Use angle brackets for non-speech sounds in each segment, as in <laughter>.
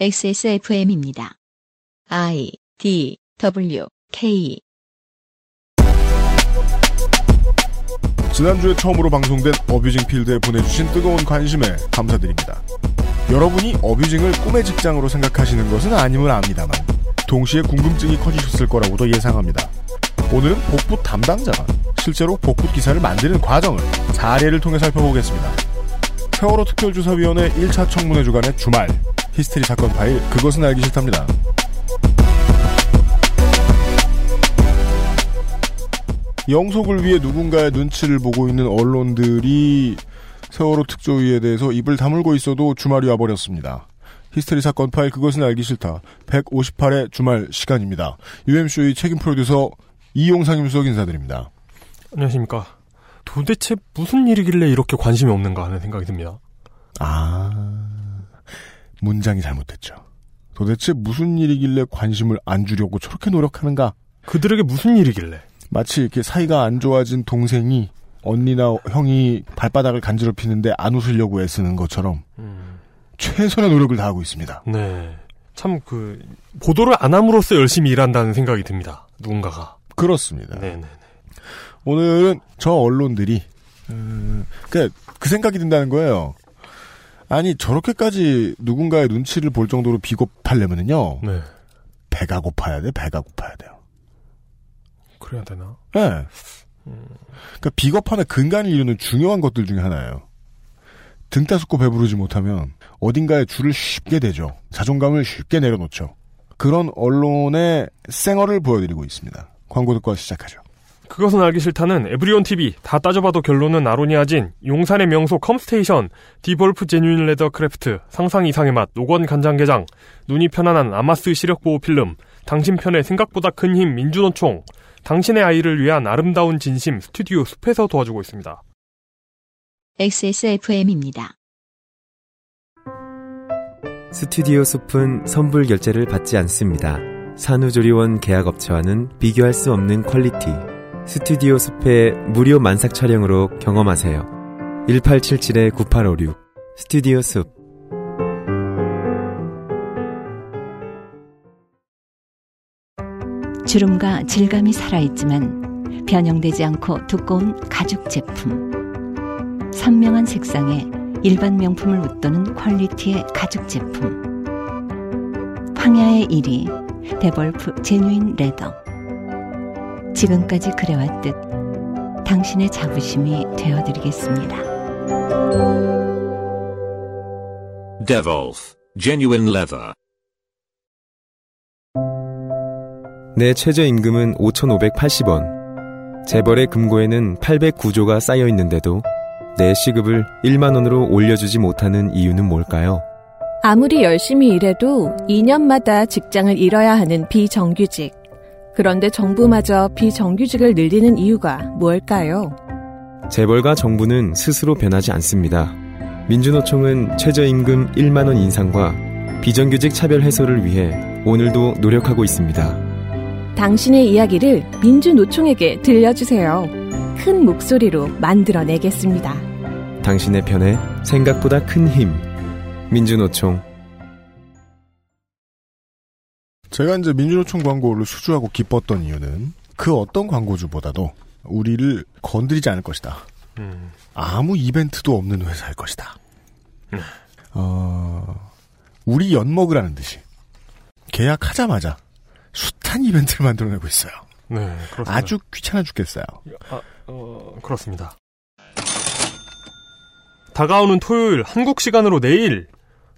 XSFM입니다. I D W K 지난주에 처음으로 방송된 어뷰징 필드에 보내주신 뜨거운 관심에 감사드립니다. 여러분이 어뷰징을 꿈의 직장으로 생각하시는 것은 아님을 압니다만 동시에 궁금증이 커지셨을 거라고도 예상합니다. 오늘은 복붙 담당자가 실제로 복붙 기사를 만드는 과정을 사례를 통해 살펴보겠습니다. 세월호 특별조사위원회 1차 청문회 주간의 주말 히스테리 사건 파일 그것은 알기 싫답니다. 영속을 위해 누군가의 눈치를 보고 있는 언론들이 세월호 특조위에 대해서 입을 다물고 있어도 주말이 와버렸습니다. 히스테리 사건 파일 그것은 알기 싫다. 158회 주말 시간입니다. UMC의 책임 프로듀서 이용상 임수석 인사드립니다. 안녕하십니까. 도대체 무슨 일이길래 이렇게 관심이 없는가 하는 생각이 듭니다. 아, 문장이 잘못됐죠. 도대체 무슨 일이길래 관심을 안 주려고 저렇게 노력하는가? 그들에게 무슨 일이길래? 마치 이렇게 사이가 안 좋아진 동생이 언니나 형이 발바닥을 간지럽히는데 안 웃으려고 애쓰는 것처럼 음, 최선의 노력을 다하고 있습니다. 네. 참 그 보도를 안 함으로써 열심히 일한다는 생각이 듭니다. 누군가가. 그렇습니다. 네네. 오늘은 저 언론들이 음, 그, 그 생각이 든다는 거예요. 아니 저렇게까지 누군가의 눈치를 볼 정도로 비겁하려면은요 네. 배가 고파야 돼 배가 고파야 돼요. 그래야 되나? 예. 그러니까 비겁함의 근간을 이루는 중요한 것들 중에 하나예요. 등 따숩고 배부르지 못하면 어딘가에 줄을 쉽게 대죠. 자존감을 쉽게 내려놓죠. 그런 언론의 생얼을 보여드리고 있습니다. 광고 듣고 시작하죠. 그것은 알기 싫다는 에브리온 TV 다 따져봐도 결론은 아로니아진 용산의 명소 컴스테이션 데볼프 genuine leather craft 상상 이상의 맛 노건 간장게장 눈이 편안한 아마스 시력 보호 필름 당신 편에 생각보다 큰 힘 민주노총 당신의 아이를 위한 아름다운 진심 스튜디오 숲에서 도와주고 있습니다. XSFM입니다. 스튜디오 숲은 선불 결제를 받지 않습니다. 산후조리원 계약업체와는 비교할 수 없는 퀄리티. 스튜디오 숲의 무료 만삭 촬영으로 경험하세요. 1877-9856 스튜디오 숲 주름과 질감이 살아있지만 변형되지 않고 두꺼운 가죽 제품. 선명한 색상에 일반 명품을 웃도는 퀄리티의 가죽 제품. 황야의 1위 데볼프 제뉴인 레더. 지금까지 그래왔듯 당신의 자부심이 되어드리겠습니다. Devolf Genuine Leather. 내 최저임금은 5,580원. 재벌의 금고에는 809조가 쌓여 있는데도 내 시급을 1만원으로 올려주지 못하는 이유는 뭘까요? 아무리 열심히 일해도 2년마다 직장을 잃어야 하는 비정규직. 그런데 정부마저 비정규직을 늘리는 이유가 뭘까요? 재벌과 정부는 스스로 변하지 않습니다. 민주노총은 최저임금 1만원 인상과 비정규직 차별 해소를 위해 오늘도 노력하고 있습니다. 당신의 이야기를 민주노총에게 들려주세요. 큰 목소리로 만들어내겠습니다. 당신의 편에 생각보다 큰 힘. 민주노총 제가 이제 민주노총 광고를 수주하고 기뻤던 이유는 그 어떤 광고주보다도 우리를 건드리지 않을 것이다. 음, 아무 이벤트도 없는 회사일 것이다. 어, 우리 엿먹으라는 듯이 계약하자마자 숱한 이벤트를 만들어내고 있어요. 네, 그렇습니다. 아주 귀찮아 죽겠어요. 아, 어, 그렇습니다. 다가오는 토요일 한국 시간으로 내일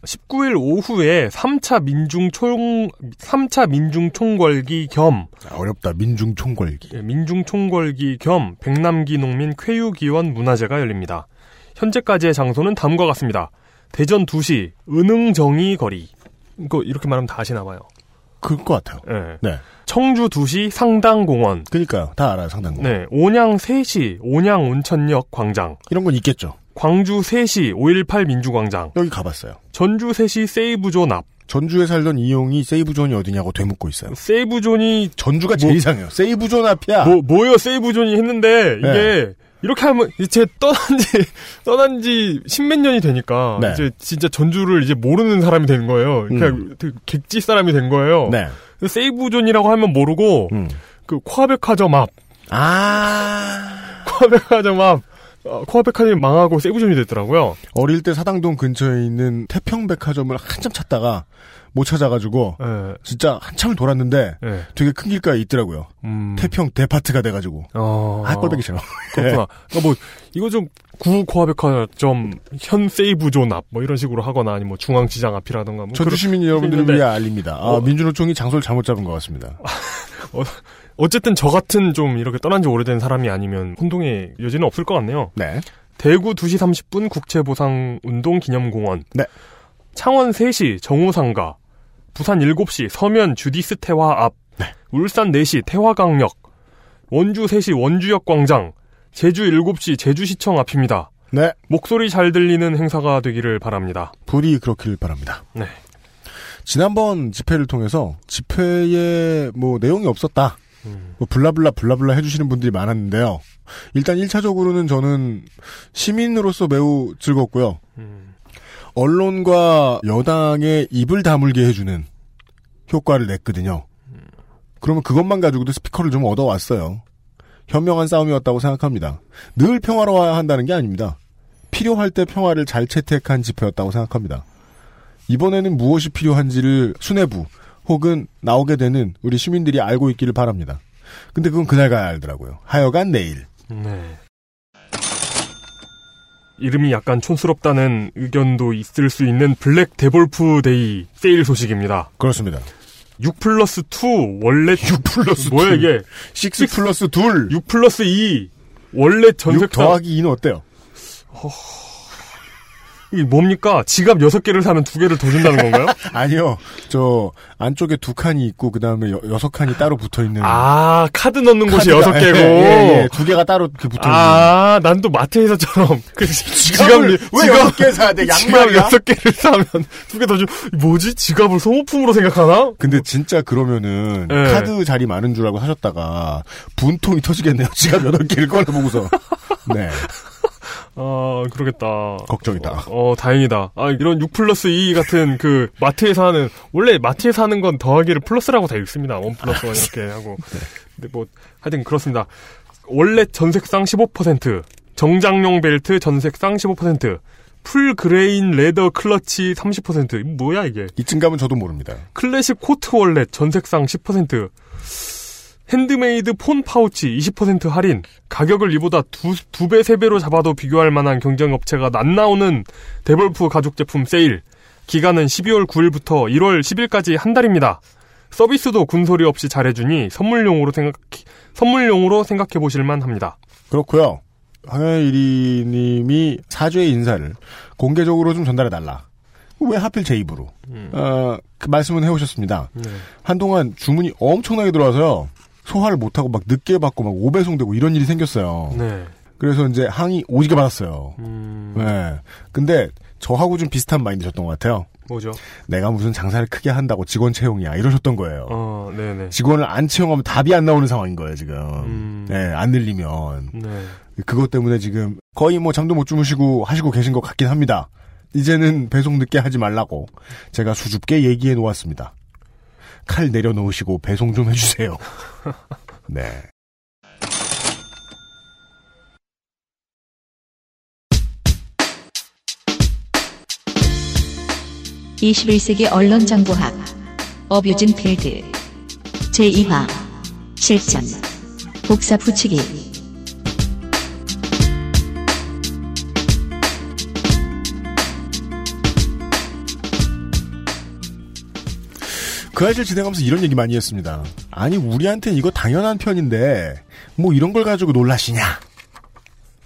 19일 오후에 3차 민중총 3차 민중총궐기 겸 자, 어렵다. 민중총궐기. 예, 민중총궐기 겸 백남기 농민 쾌유기원 문화제가 열립니다. 현재까지의 장소는 다음과 같습니다. 대전 2시 은흥정이 거리. 이거 이렇게 말하면 다 아시나 봐요. 그럴 것 같아요. 예. 네. 청주 2시 상당공원. 그니까요. 다 알아요. 상당히. 네, 온양 3시 온양 온천역 광장. 이런 건 있겠죠. 광주 3시 518 민주광장. 여기 가봤어요. 전주 3시 세이브존 앞. 전주에 살던 이용이 세이브존이 어디냐고 되묻고 있어요. 세이브존이 전주가 제일 뭐- 이상해요. 세이브존 앞이야. 뭐 뭐요 세이브존이 했는데 이게 이렇게 하면 이제 떠난 지 <laughs> 떠난 지 십몇 년이 되니까 네. 이제 진짜 전주를 이제 모르는 사람이 된 거예요. 그냥 되게 객지 사람이 된 거예요. 음. 네. 세이브 존이라고 하면 모르고 음. 그 코아백화점 앞 아. <laughs> 코아백화점 앞 어, 코아백화점이 망하고 존이 됐더라고요. 어릴 때 사당동 근처에 있는 태평백화점을 한참 찾다가 못 찾아가지고 예. 진짜 한참을 돌았는데 예. 되게 큰 길가에 있더라고요. 음. 태평 데파트가 돼가지고 어. 아 꼴보기 싫어. 그렇구나. <laughs> 그러니까 뭐 이거 좀 구 코아백화점 현 세이브 존 앞 뭐 이런 식으로 하거나 아니면 뭐 중앙시장 앞이라던가 뭐 전주 그런- 시민 <laughs> 여러분들을 위해 알립니다. 아, 어. 민주노총이 장소를 잘못 잡은 것 같습니다. <laughs> 어쨌든 저 같은 좀 이렇게 떠난 지 오래된 사람이 아니면 혼동의 여지는 없을 것 같네요. 네. 대구 2시 30분 국채보상운동기념공원. 네. 창원 3시 정우상가. 부산 7시 서면 주디스 태화 앞. 네. 울산 4시 태화강역. 원주 3시 원주역 광장. 제주 7시 제주시청 앞입니다. 네. 목소리 잘 들리는 행사가 되기를 바랍니다. 불이 그렇길 바랍니다. 네. 지난번 집회를 통해서 집회에 뭐 내용이 없었다. 음. 뭐 블라블라 블라블라 해주시는 분들이 많았는데요. 일단 1차적으로는 저는 시민으로서 매우 즐겁고요. 음. 언론과 여당의 입을 다물게 해주는 효과를 냈거든요. 그러면 그것만 가지고도 스피커를 좀 얻어왔어요. 현명한 싸움이었다고 생각합니다. 늘 평화로워야 한다는 게 아닙니다. 필요할 때 평화를 잘 채택한 집회였다고 생각합니다. 이번에는 무엇이 필요한지를 수뇌부 혹은 나오게 되는 우리 시민들이 알고 있기를 바랍니다. 근데 그건 그날 가야 알더라고요. 하여간 내일. 네. 이름이 약간 촌스럽다는 의견도 있을 수 있는 블랙 데볼프 데이 세일 소식입니다. 그렇습니다. 6 플러스 2 원래 <laughs> 6 플러스 <laughs> 뭐야 two. 이게 6 플러스 둘. 6 플러스 2 원래 6 전색상 더하기 2는 어때요? 이게 뭡니까? 지갑 6개를 사면 2개를 더 준다는 건가요? <laughs> 아니요. 저 안쪽에 두 칸이 있고 그다음에 여, 여섯 칸이 따로 붙어 있는 아, 카드 넣는 곳이 카드가- 6개고. 예, 예, 예. 두 개가 따로 이렇게 붙어 있는. 아, 난 또 마트에서처럼 <laughs> 그 지갑을 왜 여섯 개 사야 돼? 지갑 양말이야? 6개를 사면 2개 더 주. 뭐지? 지갑을 소모품으로 생각하나? 근데 진짜 그러면은 예. 카드 자리 많은 줄 알고 사셨다가 분통이 터지겠네요. 지갑 여덟 개를 꺼내 보고서. <laughs> 네. 아, 그러겠다. 걱정이다. 어, 다행이다. 아, 이런 6 플러스 2 같은 그 마트에서 하는, 원래 마트에서 하는 건 더하기를 플러스라고 다 읽습니다. 1 플러스 1 이렇게 하고. 근데 뭐, 하여튼 그렇습니다. 원래 전색상 15%, 정장용 벨트 전색상 15%, full grain leather 클러치 30%. 이거 뭐야, 이게. 이쯤 가면 저도 모릅니다. classic coat wallet 전색상 10%, 핸드메이드 폰 파우치 20% 할인, 가격을 이보다 두, 두 배, 세 배로 잡아도 비교할 만한 경쟁 업체가 안 나오는 데볼프 가죽 제품 세일. 기간은 12월 9일부터 1월 10일까지 한 달입니다. 서비스도 군소리 없이 잘해주니 선물용으로 생각, 선물용으로 생각해 보실만 합니다. 그렇고요. 황현일이 님이 사죄의 인사를 공개적으로 좀 전달해 달라. 왜 하필 제 입으로? 어, 그 말씀은 해오셨습니다. 네. 한동안 주문이 엄청나게 들어와서요. 소화를 못하고 막 늦게 받고 막 오배송되고 이런 일이 생겼어요. 네. 그래서 이제 항의 오지게 받았어요. 음, 네. 근데 저하고 좀 비슷한 마인드셨던 것 같아요. 뭐죠? 내가 무슨 장사를 크게 한다고 직원 채용이야 이러셨던 거예요. 어, 네네. 직원을 안 채용하면 답이 안 나오는 상황인 거예요 지금. 음. 네, 안 늘리면 네. 그것 때문에 지금 거의 뭐 잠도 못 주무시고 하시고 계신 것 같긴 합니다. 이제는 배송 늦게 하지 말라고 제가 수줍게 얘기해 놓았습니다. 칼 내려놓으시고 배송 좀 해주세요. <laughs> 네. 21세기 언론정보학 어뷰진 필드 제2화 실전 복사 붙이기 그 아실 진행하면서 이런 얘기 많이 했습니다. 아니 우리한테 이거 당연한 편인데 뭐 이런 걸 가지고 놀라시냐?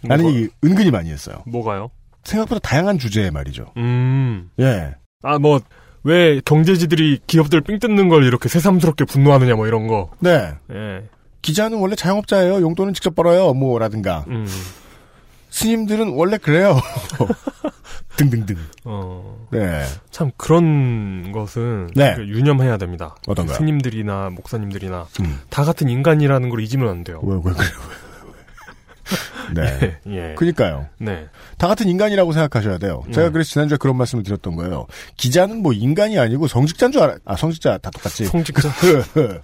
라는 뭐가- 얘기 은근히 많이 했어요. 뭐가요? 생각보다 다양한 주제의 말이죠. 음. 예. 아, 뭐, 왜 경제지들이 기업들 삥 뜯는 걸 이렇게 새삼스럽게 분노하느냐, 뭐 이런 거. 네. 예. 기자는 원래 자영업자예요. 용돈은 직접 벌어요. 뭐 라든가. 음. 스님들은 원래 그래요. <laughs> 등등등. 어. 네. 참, 그런 것은. 네. 그 유념해야 됩니다. 어떤가요? 스님들이나 목사님들이나 음. 다 같은 인간이라는 걸 잊으면 안 돼요. 왜, 왜, 그래요? <laughs> 네. 예. 그니까요. 네. 다 같은 인간이라고 생각하셔야 돼요. 제가 음. 그래서 지난주에 그런 말씀을 드렸던 거예요. 기자는 뭐 인간이 아니고 성직자인 줄 알아. 아, 성직자 다 똑같지. 성직자. <laughs>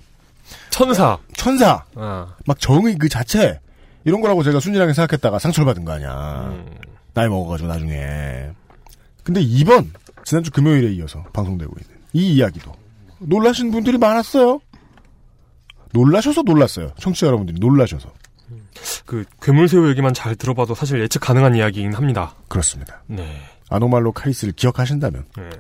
천사. 천사. 아. 막 정의 그 자체. 이런 거라고 제가 순진하게 생각했다가 상처를 받은 거 아니야. 음. 나이 먹어가지고 나중에. 근데 이번, 지난주 금요일에 이어서 방송되고 있는 이 이야기도 놀라신 분들이 많았어요. 놀라셔서 놀랐어요. 청취자 여러분들이 놀라셔서. 그 괴물새우 얘기만 잘 들어봐도 사실 예측 가능한 이야기이긴 합니다. 그렇습니다. 네. 아노말로 카리스를 기억하신다면 네.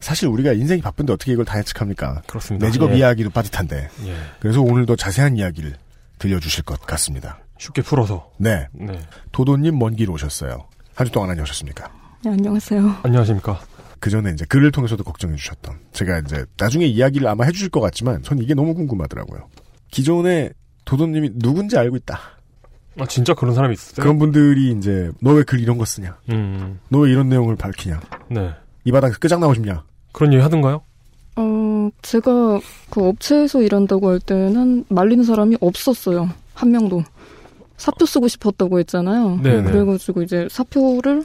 사실 우리가 인생이 바쁜데 어떻게 이걸 다 예측합니까? 그렇습니다. 내 직업 예. 이야기도 빠듯한데. 예. 그래서 오늘도 자세한 이야기를 들려주실 것 같습니다. 쉽게 풀어서. 네. 네. 도도님 먼 길 오셨어요. 한 주 동안 안녕하셨습니까? 네, 안녕하세요. 안녕하십니까. 그 전에 이제 글을 통해서도 걱정해 주셨던 제가 이제 나중에 이야기를 아마 해주실 것 같지만 전 이게 너무 궁금하더라고요. 기존에 도도님이 누군지 알고 있다. 아 진짜 그런 사람이 있었어요? 그런 분들이 이제 너 왜 글 이런 거 쓰냐? 음. 너 왜 이런 내용을 밝히냐? 네. 이 바닥에서 끄장 나고 싶냐? 그런 얘기 하던가요? 어, 제가 그 업체에서 일한다고 할 때는 말리는 사람이 없었어요. 한 명도. 사표 쓰고 싶었다고 했잖아요. 네네. 그래가지고 이제 사표를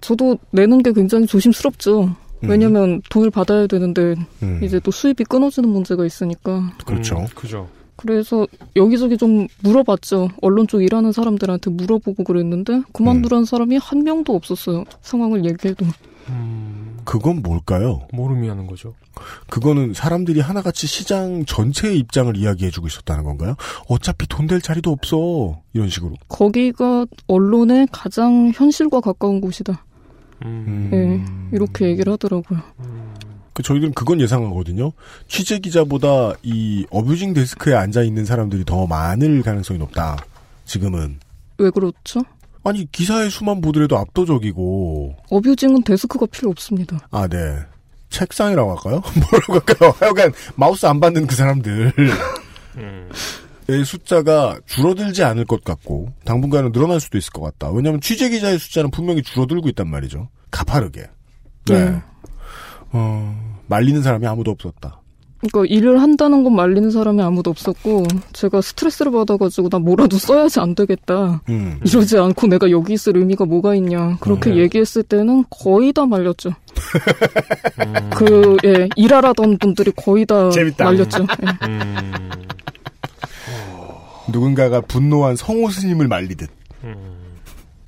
저도 내는 게 굉장히 조심스럽죠. 왜냐면 돈을 받아야 되는데 음, 이제 또 수입이 끊어지는 문제가 있으니까. 그렇죠. 음, 그죠. 그래서 여기저기 좀 물어봤죠. 언론 쪽 일하는 사람들한테 물어보고 그랬는데 그만두라는 사람이 한 명도 없었어요. 상황을 얘기해도. 음. 그건 뭘까요? 뭘 의미하는 거죠? 그거는 사람들이 하나같이 시장 전체의 입장을 이야기해주고 있었다는 건가요? 어차피 돈 될 자리도 없어 이런 식으로. 거기가 언론의 가장 현실과 가까운 곳이다. 음. 네, 이렇게 얘기를 하더라고요. 그 저희들은 그건 예상하거든요. 취재 기자보다 이 어뷰징 데스크에 앉아 있는 사람들이 더 많을 가능성이 높다. 지금은 왜 그렇죠? 아니 기사의 수만 보더라도 압도적이고 어뷰징은 데스크가 필요 없습니다. 아 네. 책상이라고 할까요? <laughs> 뭐라고 할까요? <laughs> 하여간 마우스 안 받는 그 사람들. 음. 의 숫자가 줄어들지 않을 것 같고 당분간은 늘어날 수도 있을 것 같다. 왜냐하면 취재 기자의 숫자는 분명히 줄어들고 있단 말이죠. 가파르게. 네. 네. 어, 말리는 사람이 아무도 없었다. 그러니까 일을 한다는 건 말리는 사람이 아무도 없었고 제가 스트레스를 받아가지고 나 뭐라도 써야지 안 되겠다. 음. 이러지 않고 내가 여기 있을 의미가 뭐가 있냐. 그렇게 음. 얘기했을 때는 거의 다 말렸죠. 음. 그, 예, 일하라던 분들이 거의 다 재밌다. 말렸죠. 예. 음. 누군가가 분노한 성호 스님을 말리듯 음.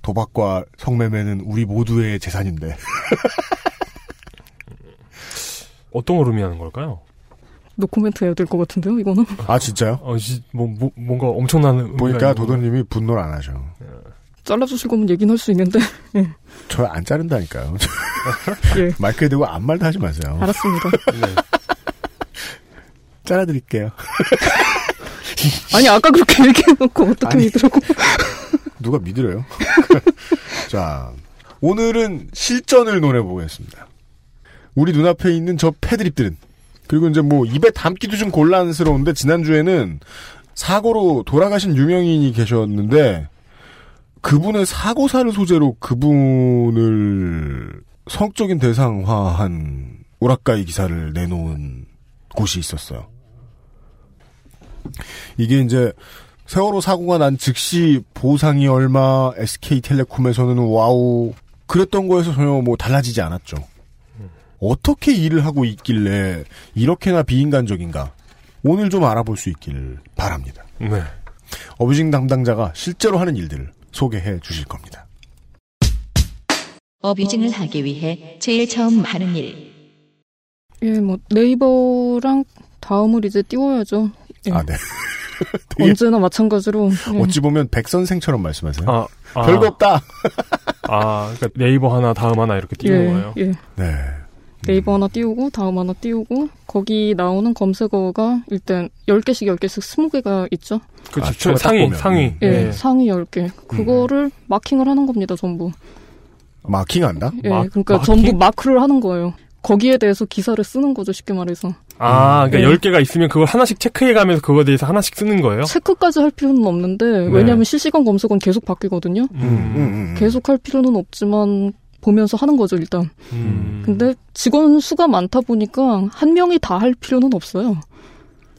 도박과 성매매는 우리 모두의 재산인데. 어떤 걸 의미하는 걸까요? 노코멘트 해야 될 것 같은데요, 이거는? 아 진짜요? 어, 시- 뭐, 뭐, 뭔가 엄청난 보니까 도도님이 분노를 안 하셔. 잘라주실 거면 얘기는 할 수 있는데. <laughs> 저안 자른다니까요. <laughs> 예. 마이크에 대고 아무 말도 하지 마세요. 알았습니다. 거. 네. <laughs> 잘라드릴게요. 아니, 아까 그렇게 얘기해놓고 어떻게 아니. 믿으라고. 누가 믿으래요? 자, 오늘은 실전을 논해보겠습니다. 우리 눈앞에 있는 저 패드립들은 그리고 이제 뭐 입에 담기도 좀 곤란스러운데 지난주에는 사고로 돌아가신 유명인이 계셨는데 그분의 사고사를 소재로 그분을 성적인 대상화한 오락가이 기사를 내놓은 곳이 있었어요. 이게 이제 세월호 사고가 난 즉시 보상이 얼마, SK텔레콤에서는 wow. 그랬던 거에서 전혀 뭐 달라지지 않았죠. 어떻게 일을 하고 있길래 이렇게나 비인간적인가? 오늘 좀 알아볼 수 있길 바랍니다. 네. 어뷰징 담당자가 실제로 하는 일들을 소개해 주실 겁니다. 어뷰징을 하기 위해 제일 처음 하는 일. 예, 뭐, 네이버랑 다음을 이제 띄워야죠. 예. 아, 네. <laughs> 언제나 마찬가지로. 예. 어찌 보면 백선생처럼 말씀하세요. 아, 아, 별거 없다. 아, 그러니까 네이버 하나, 다음 하나 이렇게 띄우는 예, 거예요. 예. 네. 네이버 하나 띄우고, 다음 하나 띄우고, 거기 나오는 검색어가 일단 10개씩 10개씩 20개가 있죠. 그렇죠. 아, 상위. 상위. 음. 예, 예. 상위 10개. 그거를 마킹을 하는 겁니다, 전부. 마킹한다? 예, 마- 그러니까 마킹? 전부 마크를 하는 거예요. 거기에 대해서 기사를 쓰는 거죠, 쉽게 말해서. 아, 그러니까 네. 10개가 있으면 그걸 하나씩 체크해 가면서 그거에 대해서 하나씩 쓰는 거예요? 체크까지 할 필요는 없는데, 왜냐하면 실시간 검색은 계속 바뀌거든요. 음, 음, 음. 계속 할 필요는 없지만, 보면서 하는 거죠, 일단. 음. 근데 직원 수가 많다 보니까, 한 명이 다 할 필요는 없어요.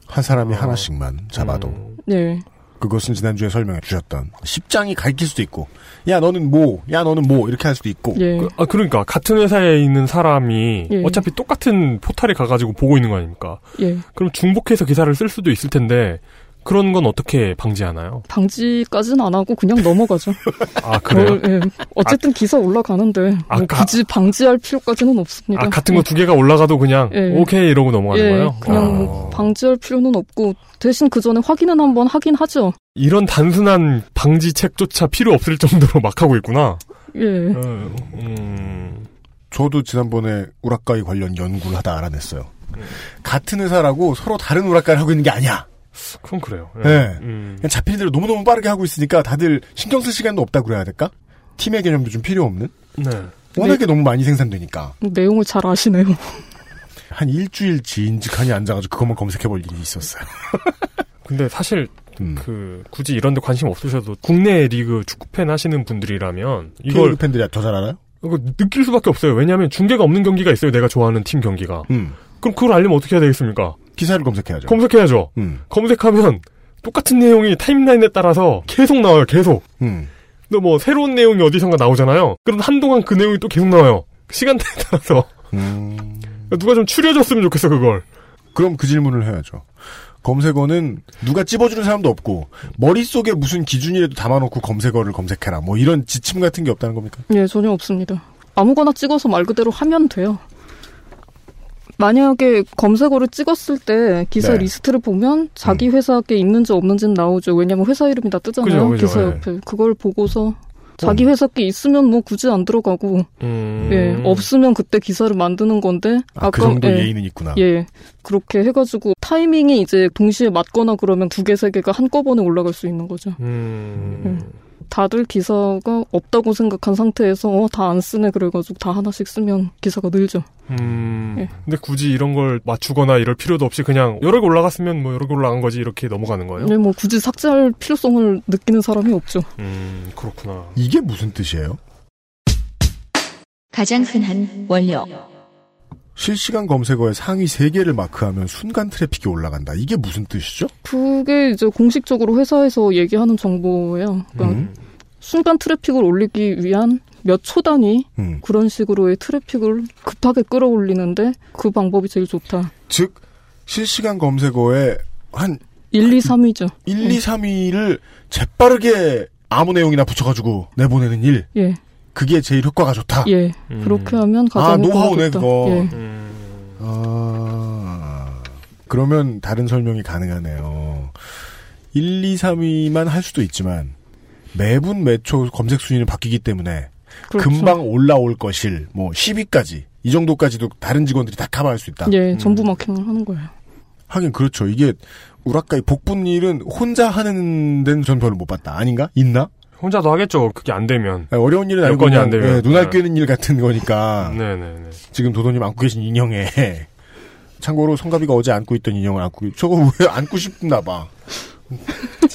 한 사람이 하나씩만 잡아도. 음. 네. 그것은 지난주에 설명해 주셨던 십장이 가르칠 수도 있고 야 너는 뭐, 야 너는 뭐 이렇게 할 수도 있고 예. 그, 아, 그러니까 같은 회사에 있는 사람이 예. 어차피 똑같은 포탈에 가가지고 보고 있는 거 아닙니까? 예. 그럼 중복해서 기사를 쓸 수도 있을 텐데 그런 건 어떻게 방지하나요? 방지까지는 안 하고 그냥 넘어가죠. <laughs> 아 그래요? 어, 예. 어쨌든 기사 올라가는데 아, 뭐 가- 굳이 방지할 필요까지는 없습니다. 아 같은 거 두 개가 올라가도 그냥 예. 오케이 이러고 넘어가는 예, 거예요? 그냥 아. 뭐 방지할 필요는 없고 대신 그 전에 확인은 한번 하긴 하죠. 이런 단순한 방지책조차 필요 없을 정도로 막 하고 있구나. 예. 어, 음, 저도 지난번에 우라카이 관련 연구를 하다 알아냈어요. 같은 회사라고 서로 다른 우라카이를 하고 있는 게 아니야. 그럼 그래요. 예. 네. 음. 그냥 잡히는 대로 너무너무 빠르게 하고 있으니까 다들 신경 쓸 시간도 없다고 그래야 될까? 팀의 개념도 좀 필요 없는? 네. 워낙에 너무 많이 생산되니까. 내용을 잘 아시네요. <laughs> 한 일주일 지인직하니 앉아가지고 그것만 검색해볼 일이 있었어요. <laughs> 근데 사실 음. 그 굳이 이런 데 관심 없으셔도 국내 리그 축구 팬 하시는 분들이라면 이걸 팬들이 더 잘 알아요? 이거 느낄 수밖에 없어요. 왜냐하면 중계가 없는 경기가 있어요. 내가 좋아하는 팀 경기가. 음. 그럼 그걸 알려면 어떻게 해야 되겠습니까? 기사를 검색해야죠. 검색해야죠. 음. 검색하면 똑같은 내용이 타임라인에 따라서 계속 나와요. 계속. 음. 근데 뭐 새로운 내용이 어디선가 나오잖아요. 그럼 한동안 그 내용이 또 계속 나와요. 시간대에 <laughs> 따라서 음. 누가 좀 추려줬으면 좋겠어 그걸. 그럼 그 질문을 해야죠. 검색어는 누가 찝어주는 사람도 없고 머릿속에 무슨 기준이라도 담아놓고 검색어를 검색해라 뭐 이런 지침 같은 게 없다는 겁니까? 예, 전혀 없습니다. 아무거나 찍어서 말 그대로 하면 돼요. 만약에 검색어를 찍었을 때 기사 네. 리스트를 보면 자기 회사에 있는지 없는지는 나오죠. 왜냐면 회사 이름이 다 뜨잖아요. 그죠, 그죠, 기사 예. 옆에. 그걸 보고서 자기 회사에 있으면 뭐 굳이 안 들어가고 음... 예, 없으면 그때 기사를 만드는 건데 아, 그 정도 예, 예의는 있구나. 예. 그렇게 해가지고 타이밍이 이제 동시에 맞거나 그러면 두 개, 세 개가 한꺼번에 올라갈 수 있는 거죠. 음... 다들 기사가 없다고 생각한 상태에서 어, 다 안 쓰네 그래가지고 다 하나씩 쓰면 기사가 늘죠. 음... 예. 근데 굳이 이런 걸 맞추거나 이럴 필요도 없이 그냥 여러 개 올라갔으면 뭐 여러 개 올라간 거지 이렇게 넘어가는 거예요? 근데 뭐 굳이 삭제할 필요성을 느끼는 사람이 없죠. 음 그렇구나. 이게 무슨 뜻이에요? 가장 흔한 원료. 실시간 검색어에 상위 3개를 마크하면 순간 트래픽이 올라간다. 이게 무슨 뜻이죠? 그게 이제 공식적으로 회사에서 얘기하는 정보예요. 그러니까 음. 순간 트래픽을 올리기 위한 몇 초 단위 음. 그런 식으로의 트래픽을 급하게 끌어올리는데 그 방법이 제일 좋다. 즉 실시간 검색어에 한 1, 2, 3위죠. 1, 2, 3위를 재빠르게 아무 내용이나 붙여가지고 내보내는 일. 예, 그게 제일 효과가 좋다. 예. 음. 그렇게 하면 가장 아, 노하우네, 좋다. 그거. 예. 음... 아, 그러면 다른 설명이 가능하네요. 1, 2, 3위만 할 수도 있지만 매분 매초 검색 순위는 바뀌기 때문에 그렇죠. 금방 올라올 것일 뭐 10위까지 이 정도까지도 다른 직원들이 다 커버할 수 있다. 예, 음. 전부 마킹을 하는 거예요. 하긴 그렇죠. 이게 우라카이 복분 일은 혼자 하는 데는 전 별로 못 봤다. 아닌가? 있나? 혼자도 하겠죠. 그게 안 되면. 아니, 어려운 일은 아니고 안 되면. 예, 눈알 네. 꿰는 일 같은 거니까 네네네. <laughs> 지금 도도님 안고 계신 인형에 참고로 성가비가 어제 안고 있던 인형을 안고 저거 왜 안고 싶나 봐.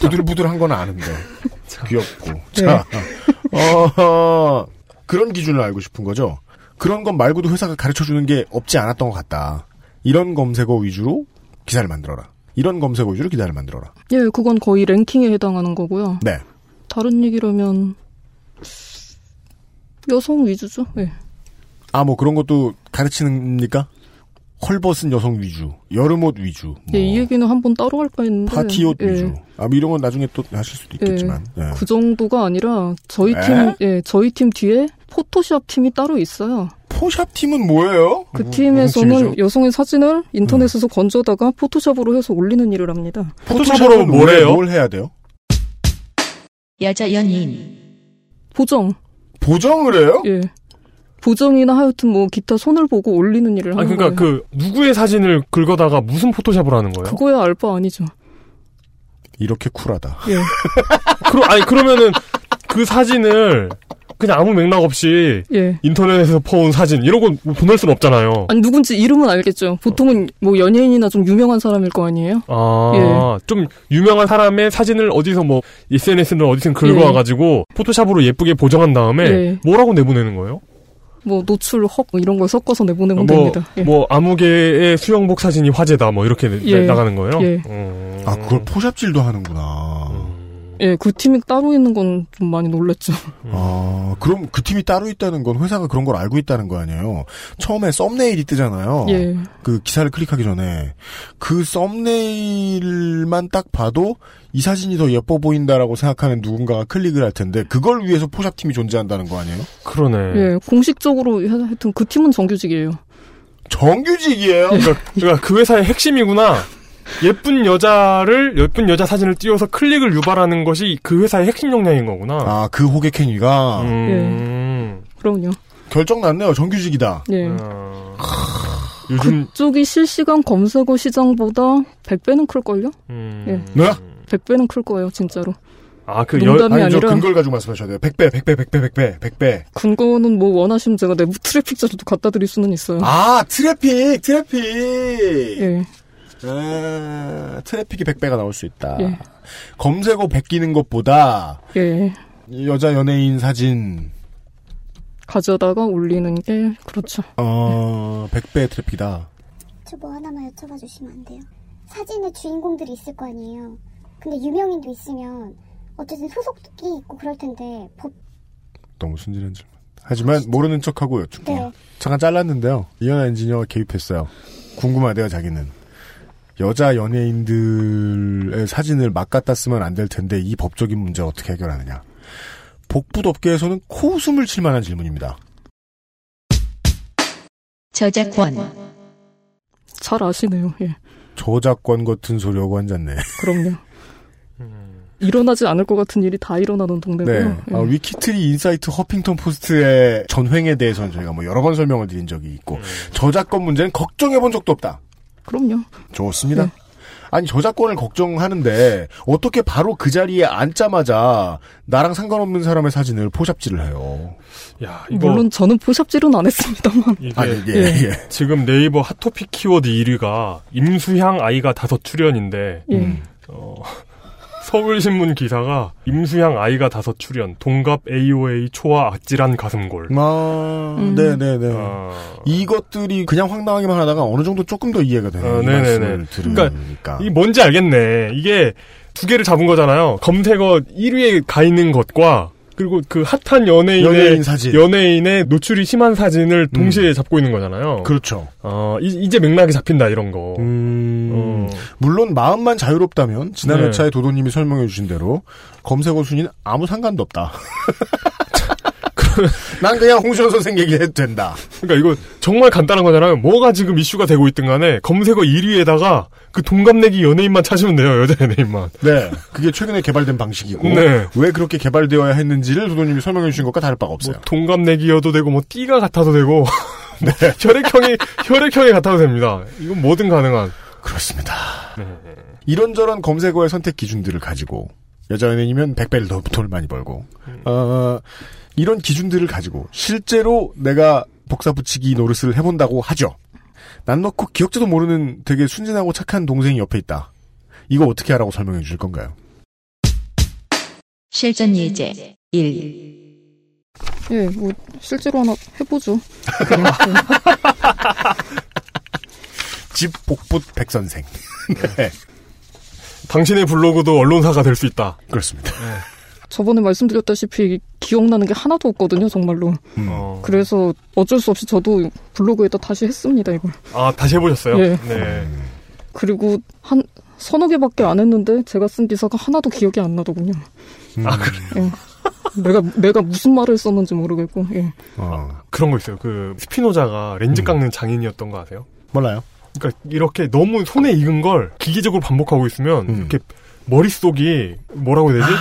부들부들한 건 아는데 귀엽고 자 어, 그런 기준을 알고 싶은 거죠. 그런 건 말고도 회사가 가르쳐 주는 게 없지 않았던 것 같다. 이런 검색어 위주로 기사를 만들어라. 이런 검색어 위주로 기사를 만들어라. 예, 그건 거의 랭킹에 해당하는 거고요. 네. 다른 얘기라면 여성 위주죠. 예. 아, 뭐 그런 것도 가르치는입니까? 헐벗은 여성 위주, 여름옷 위주, 뭐 예, 이 얘기는 한번 따로 할까 했는데 파티옷 예, 위주. 아, 뭐 이런 건 나중에 또 하실 수도 있겠지만. 예. 그 정도가 아니라 저희 에? 팀, 예, 저희 팀 뒤에 포토샵 팀이 따로 있어요. 포샵 팀은 뭐예요? 그 무- 팀에서는? 여성의 사진을 인터넷에서 건져다가 포토샵으로 해서 올리는 일을 합니다. 포토샵으로 뭘 왜- 해요? 뭘 해야 돼요? 여자 연예인. 보정, 보정을 해요? 예. 보정이나 하여튼 뭐 기타 손을 보고 올리는 일을 하는 아니 그러니까 거예요. 그 누구의 사진을 긁어다가 무슨 포토샵을 하는 거예요? 그거야 알바 아니죠. 이렇게 쿨하다. 예. <laughs> 그러, 아니 그러면은 그 사진을 그냥 아무 맥락 없이 예. 인터넷에서 퍼온 사진 이러고 뭐 보낼 순 없잖아요. 아니 누군지 이름은 알겠죠. 보통은 뭐 연예인이나 좀 유명한 사람일 거 아니에요. 아, 좀 유명한 사람의 사진을 어디서 뭐 SNS를 어디서 긁어와가지고 포토샵으로 예쁘게 보정한 다음에 예. 뭐라고 내보내는 거예요? 뭐 노출 헉뭐 이런 걸 섞어서 내보내면 뭐, 됩니다. 예. 뭐 아무개의 수영복 사진이 화제다 뭐 이렇게 내- 예. 나가는 거예요? 예. 음. 아, 그걸 포샵질도 하는구나. 음. 예, 그 팀이 따로 있는 건 좀 많이 놀랬죠. 아, 그럼 그 팀이 따로 있다는 건 회사가 그런 걸 알고 있다는 거 아니에요? 처음에 썸네일이 뜨잖아요. 예. 그 기사를 클릭하기 전에 그 썸네일만 딱 봐도 이 사진이 더 예뻐 보인다라고 생각하는 누군가가 클릭을 할 텐데 그걸 위해서 포샵 팀이 존재한다는 거 아니에요? 그러네. 예, 공식적으로 하- 하여튼 그 팀은 정규직이에요. 정규직이에요. 그러니까, 그러니까 그 회사의 핵심이구나. 예쁜 여자를 예쁜 여자 사진을 띄워서 클릭을 유발하는 것이 그 회사의 핵심 역량인 거구나. 아, 그 호객 행위가 음. 그럼요. 결정 났네요. 정규직이다. 예. 어. 요즘 그쪽이 실시간 검색어 시장보다 100배는 클걸요? 음. 예. 네? 100배는 클 거예요, 진짜로. 아, 그 농담이 아니, 저 아니라- 근거를 가지고 말씀하셔야 돼요. 100배, 100배, 100배, 100배, 100배. 근거는 뭐 원하시면 제가 내부 트래픽 자료도 갖다 드릴 수는 있어요. 아, 트래픽, 트래픽. 예. 아, 트래픽이 100배가 나올 수 있다. 예. 검색어 베끼는 것보다 예. 여자 연예인 사진 가져다가 올리는 게 그렇죠. 어 100배 트래픽이다. 저 뭐 하나만 여쭤봐 주시면 안 돼요? 사진에 주인공들이 있을 거 아니에요. 근데 유명인도 있으면 어쨌든 소속이 있고 그럴 텐데 법 너무 순진한 질문. 하지만 모르는 척하고 여쭙게요. 네. 잠깐 잘랐는데요. 이현아 엔지니어가 개입했어요. 궁금하대요, 자기는. 여자 연예인들의 사진을 막 갖다 쓰면 안 될 텐데 이 법적인 문제 어떻게 해결하느냐. 복붙업계에서는 코웃음을 칠 만한 질문입니다. 저작권, 잘 아시네요. 예. 저작권 같은 소리하고 앉았네. 그럼요. 일어나지 않을 것 같은 일이 다 일어나는 동네고요. 네. 예. 아, 위키트리 인사이트 허핑턴 포스트의 전횡에 대해서는 저희가 뭐 여러 번 설명을 드린 적이 있고 저작권 문제는 걱정해 본 적도 없다. 그럼요. 좋습니다. 네. 아니 저작권을 걱정하는데 어떻게 바로 그 자리에 앉자마자 나랑 상관없는 사람의 사진을 포샵질을 해요. 야, 이거 물론 저는 포샵질은 안 했습니다만. 이게 아니 예, 예. 예. 지금 네이버 핫토픽 키워드 1위가 임수향 아이가 다섯 출연인데 예. 음. 어, 서울신문 기사가 임수향 아이가 다섯 출연 동갑 AOA 초와 아찔한 가슴골. 아, 음. 네네네. 아, 이것들이 그냥 황당하기만 하다가 어느 정도 조금 더 이해가 되는 어, 이 네네네. 말씀을 들으니까. 그러니까 이게 뭔지 알겠네. 이게 두 개를 잡은 거잖아요. 검색어 1위에 가 있는 것과 그리고 그 핫한 연예인의 연예인 사진. 연예인의 노출이 심한 사진을 동시에 잡고 있는 거잖아요. 그렇죠. 어, 이, 제 맥락이 잡힌다 이런 거. 음, 어. 물론 마음만 자유롭다면 지난 네. 회차에 도도님이 설명해 주신 대로 검색어 순위는 아무 상관도 없다. <laughs> <laughs> 난 그냥 홍시원 선생 얘기해도 된다. 그러니까 이거 정말 간단한 거잖아요. 뭐가 지금 이슈가 되고 있든 간에 검색어 1위에다가 그 동갑내기 연예인만 찾으면 돼요. 여자 연예인만. 네, 그게 최근에 개발된 방식이고 네. 왜 그렇게 개발되어야 했는지를 도도님이 설명해 주신 것과 다를 바가 뭐 없어요. 동갑내기여도 되고 뭐 띠가 같아도 되고 <laughs> 뭐 혈액형이 혈액형이 같아도 됩니다. 이건 뭐든 가능한. 그렇습니다. 네. 이런저런 검색어의 선택 기준들을 가지고 여자 연예인이면 100배를 더 돈을 많이 벌고 어, 이런 기준들을 가지고 실제로 내가 복사 붙이기 노릇을 해본다고 하죠. 난 넣고 기억자도 모르는 되게 순진하고 착한 동생이 옆에 있다. 이거 어떻게 하라고 설명해 주실 건가요? 실전 예제 1. 예, 뭐 실제로 하나 해보죠. <laughs> 집 복붙 백 선생. <laughs> 네, 당신의 블로그도 언론사가 될 수 있다. 그렇습니다. 저번에 말씀드렸다시피 기억나는 게 하나도 없거든요, 정말로. 음. 어. 그래서 어쩔 수 없이 저도 블로그에다 다시 했습니다, 이걸. 아 다시 해보셨어요? 예. 네. 그리고 한 서너 개밖에 안 했는데 제가 쓴 기사가 하나도 기억이 안 나더군요. 아 그래. 예. 내가 내가 무슨 말을 썼는지 모르겠고. 예. 어, 그런 거 있어요. 그 스피노자가 렌즈 깎는 장인이었던 거 아세요? 몰라요. 그러니까 이렇게 너무 손에 익은 걸 기계적으로 반복하고 있으면 음. 이렇게 머릿속이 뭐라고 해야 되지?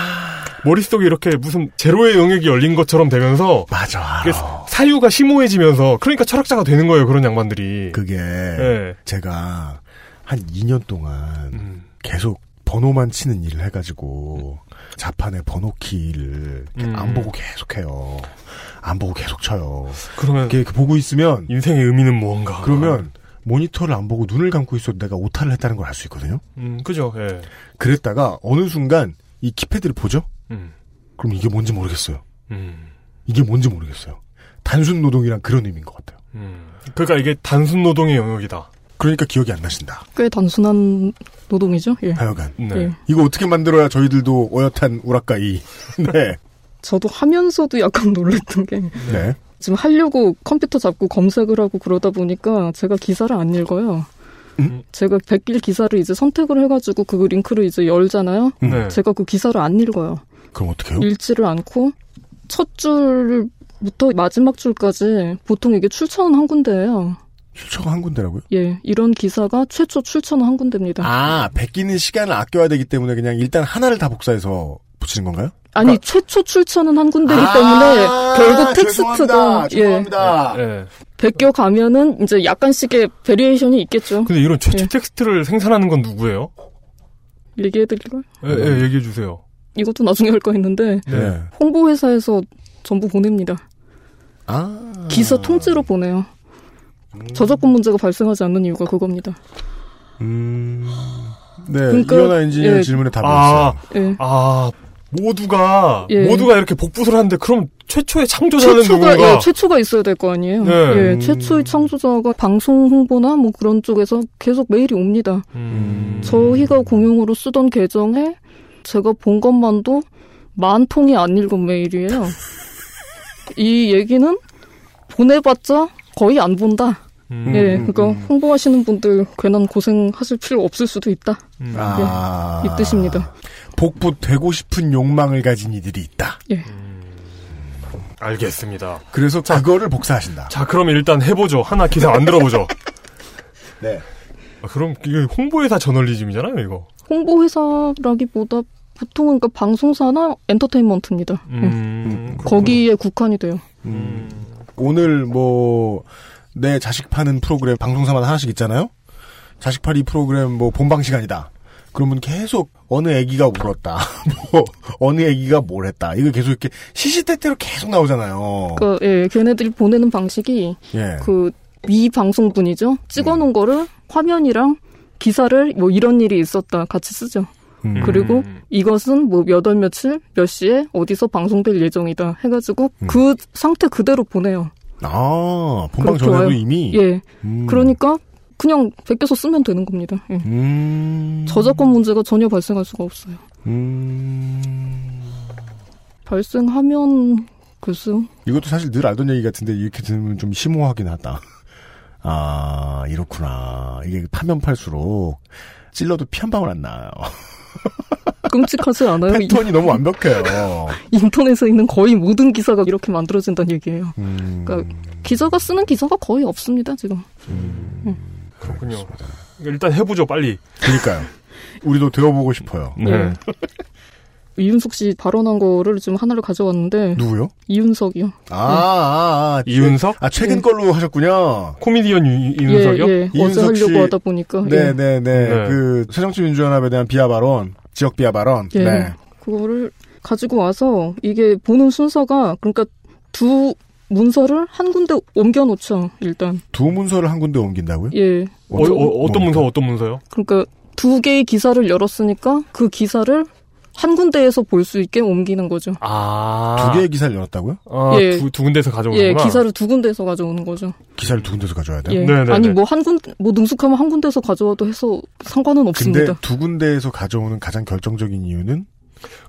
머릿속에 이렇게 무슨 제로의 영역이 열린 것처럼 되면서 맞아. 이게 사유가 심오해지면서 그러니까 철학자가 되는 거예요. 그런 양반들이. 그게 예. 제가 한 2년 동안 음. 계속 번호만 치는 일을 해가지고 자판에 번호키를 음. 안 보고 계속해요. 안 보고 계속 쳐요. 그러면 이렇게 보고 있으면 인생의 의미는 무언가? 그러면 모니터를 안 보고 눈을 감고 있어도 내가 오타를 했다는 걸 알 수 있거든요. 음, 그죠. 예. 그랬다가 어느 순간 이 키패드를 보죠. 음. 그럼 이게 뭔지 모르겠어요. 음. 이게 뭔지 모르겠어요. 단순 노동이란 그런 의미인 것 같아요. 음. 그러니까 이게 단순 노동의 영역이다. 그러니까 기억이 안 나신다. 꽤 단순한 노동이죠. 예. 하여간. 네. 예. 이거 어떻게 만들어야 저희들도 어엿한 우라카이. <laughs> 네. 저도 하면서도 약간 놀랬던 게 네. 지금 하려고 컴퓨터 잡고 검색을 하고 그러다 보니까 제가 기사를 안 읽어요. 음? 제가 백길 기사를 이제 선택을 해가지고 그 링크를 이제 열잖아요. 음. 네. 제가 그 기사를 안 읽어요. 그럼 어떡해요? 읽지를 않고 첫 줄부터 마지막 줄까지 보통 이게 출처는 한 군데예요. 출처가 한 군데라고요? 예, 이런 기사가 최초 출처는 한 군데입니다. 아, 베끼는 시간을 아껴야 되기 때문에 그냥 일단 하나를 다 복사해서 붙이는 건가요? 아니 최초 출처는 한 군데이기 아, 때문에 결국 죄송합니다. 텍스트가 예 죄송합니다. 네. 베껴 가면은 이제 약간씩의 variation이 있겠죠. 근데 이런 최초 예. 텍스트를 생산하는 건 누구예요? 얘기해드릴까요? 예, 예, 얘기해 주세요. 이것도 나중에 할거 있는데 네. 홍보 회사에서 전부 보냅니다. 아. 기사 통째로 보내요. 저작권 문제가 발생하지 않는 이유가 그겁니다. 음. <gasps> 네. 그러니까, 이현아 엔지니어 예. 질문에 답을 아, 했어요. 예. 아, 모두가, 예. 모두가 이렇게 복붙을 하는데, 그럼 최초의 창조자는 최초가 누군가? 예, 최초가 있어야 될 거 아니에요. 네. 예, 음. 최초의 창조자가 방송 홍보나 뭐 그런 쪽에서 계속 메일이 옵니다. 음. 저희가 공용으로 쓰던 계정에 제가 본 것만도 만 통이 안 읽은 메일이에요. <laughs> 이 얘기는 보내봤자 거의 안 본다. 음. 예, 음, 그러니까 음. 홍보하시는 분들 괜한 고생하실 필요 없을 수도 있다. 음. 아. 이 뜻입니다. 복붙되고 싶은 욕망을 가진 이들이 있다. 예. 알겠습니다. 그래서 그거를 복사하신다. 자, 그럼 일단 해보죠. 하나 기사 만들어보죠. <laughs> 네. 아, 그럼 이게 홍보회사 저널리즘이잖아요, 이거. 홍보 회사라기보다 보통은 그러니까 방송사나 엔터테인먼트입니다. 예. 음. 거기에 국한이 돼요. 음. 오늘 뭐, 내 자식 파는 프로그램, 방송사마다 하나씩 있잖아요? 자식 팔이 프로그램 뭐 본방 시간이다. 그러면 계속 어느 애기가 울었다. <laughs> 뭐, 어느 애기가 뭘 했다. 이거 계속 이렇게 시시때때로 계속 나오잖아요. 그러니까 예, 걔네들이 보내는 방식이 예. 그미 방송분이죠. 찍어놓은 거를 화면이랑 기사를 뭐 이런 일이 있었다 같이 쓰죠. 음. 그리고 이것은 뭐 몇 월 며칠 몇 시에 어디서 방송될 예정이다 해가지고 그 상태 그대로 보내요. 아, 본방 전에도. 이미? 예. 음. 그러니까 그냥 베껴서 쓰면 되는 겁니다. 예. 음. 저작권 문제가 전혀 발생할 수가 없어요. 음. 발생하면 글쎄요. 이것도 사실 늘 알던 얘기 같은데 이렇게 들으면 좀 심오하긴 하다. 아, 이렇구나. 이게 파면 팔수록 찔러도 피 한 방울 안 나요. 끔찍하지 않아요? 이- 패턴이 너무 완벽해요. <laughs> 인터넷에 있는 거의 모든 기사가 이렇게 만들어진다는 얘기예요. 음, 그러니까 기자가 쓰는 기사가 거의 없습니다, 지금. 그렇군요. 일단 해보죠, 빨리. 그러니까요. 우리도 되어보고 싶어요. 네. <laughs> 예. 이윤석 씨 발언한 거를 지금 하나를 가져왔는데 누구요? 이윤석이요. 아, 아, 아. 이윤석? 아, 최근 예. 걸로 하셨군요. 코미디언 이, 이윤석이요? 예, 예. 어제 이윤석 씨- 하려고 하다 보니까 예. 네, 네, 네. 네. 그, 새정치 민주연합에 대한 비하 발언, 지역 비하 발언. 예. 네. 그거를 가지고 와서 이게 보는 순서가 그러니까 두 문서를 한 군데 옮겨 놓죠, 일단. 두 문서를 한 군데 옮긴다고요? 예. 어, 어, 떤 문서, 어떤 문서요? 그러니까 두 개의 기사를 열었으니까 그 기사를 한 군데에서 볼 수 있게 옮기는 거죠. 아. 두 개의 기사를 열었다고요? 아, 예. 두, 두 군데서 가져오는구나. 예, 기사를 두 군데에서 가져오는 거죠. 기사를 두 군데서 가져와야 돼요? 예. 네네네. 아니 뭐 한 군, 뭐 능숙하면 한 군데서 가져와도 해서 상관은 근데 없습니다. 두 군데에서 가져오는 가장 결정적인 이유는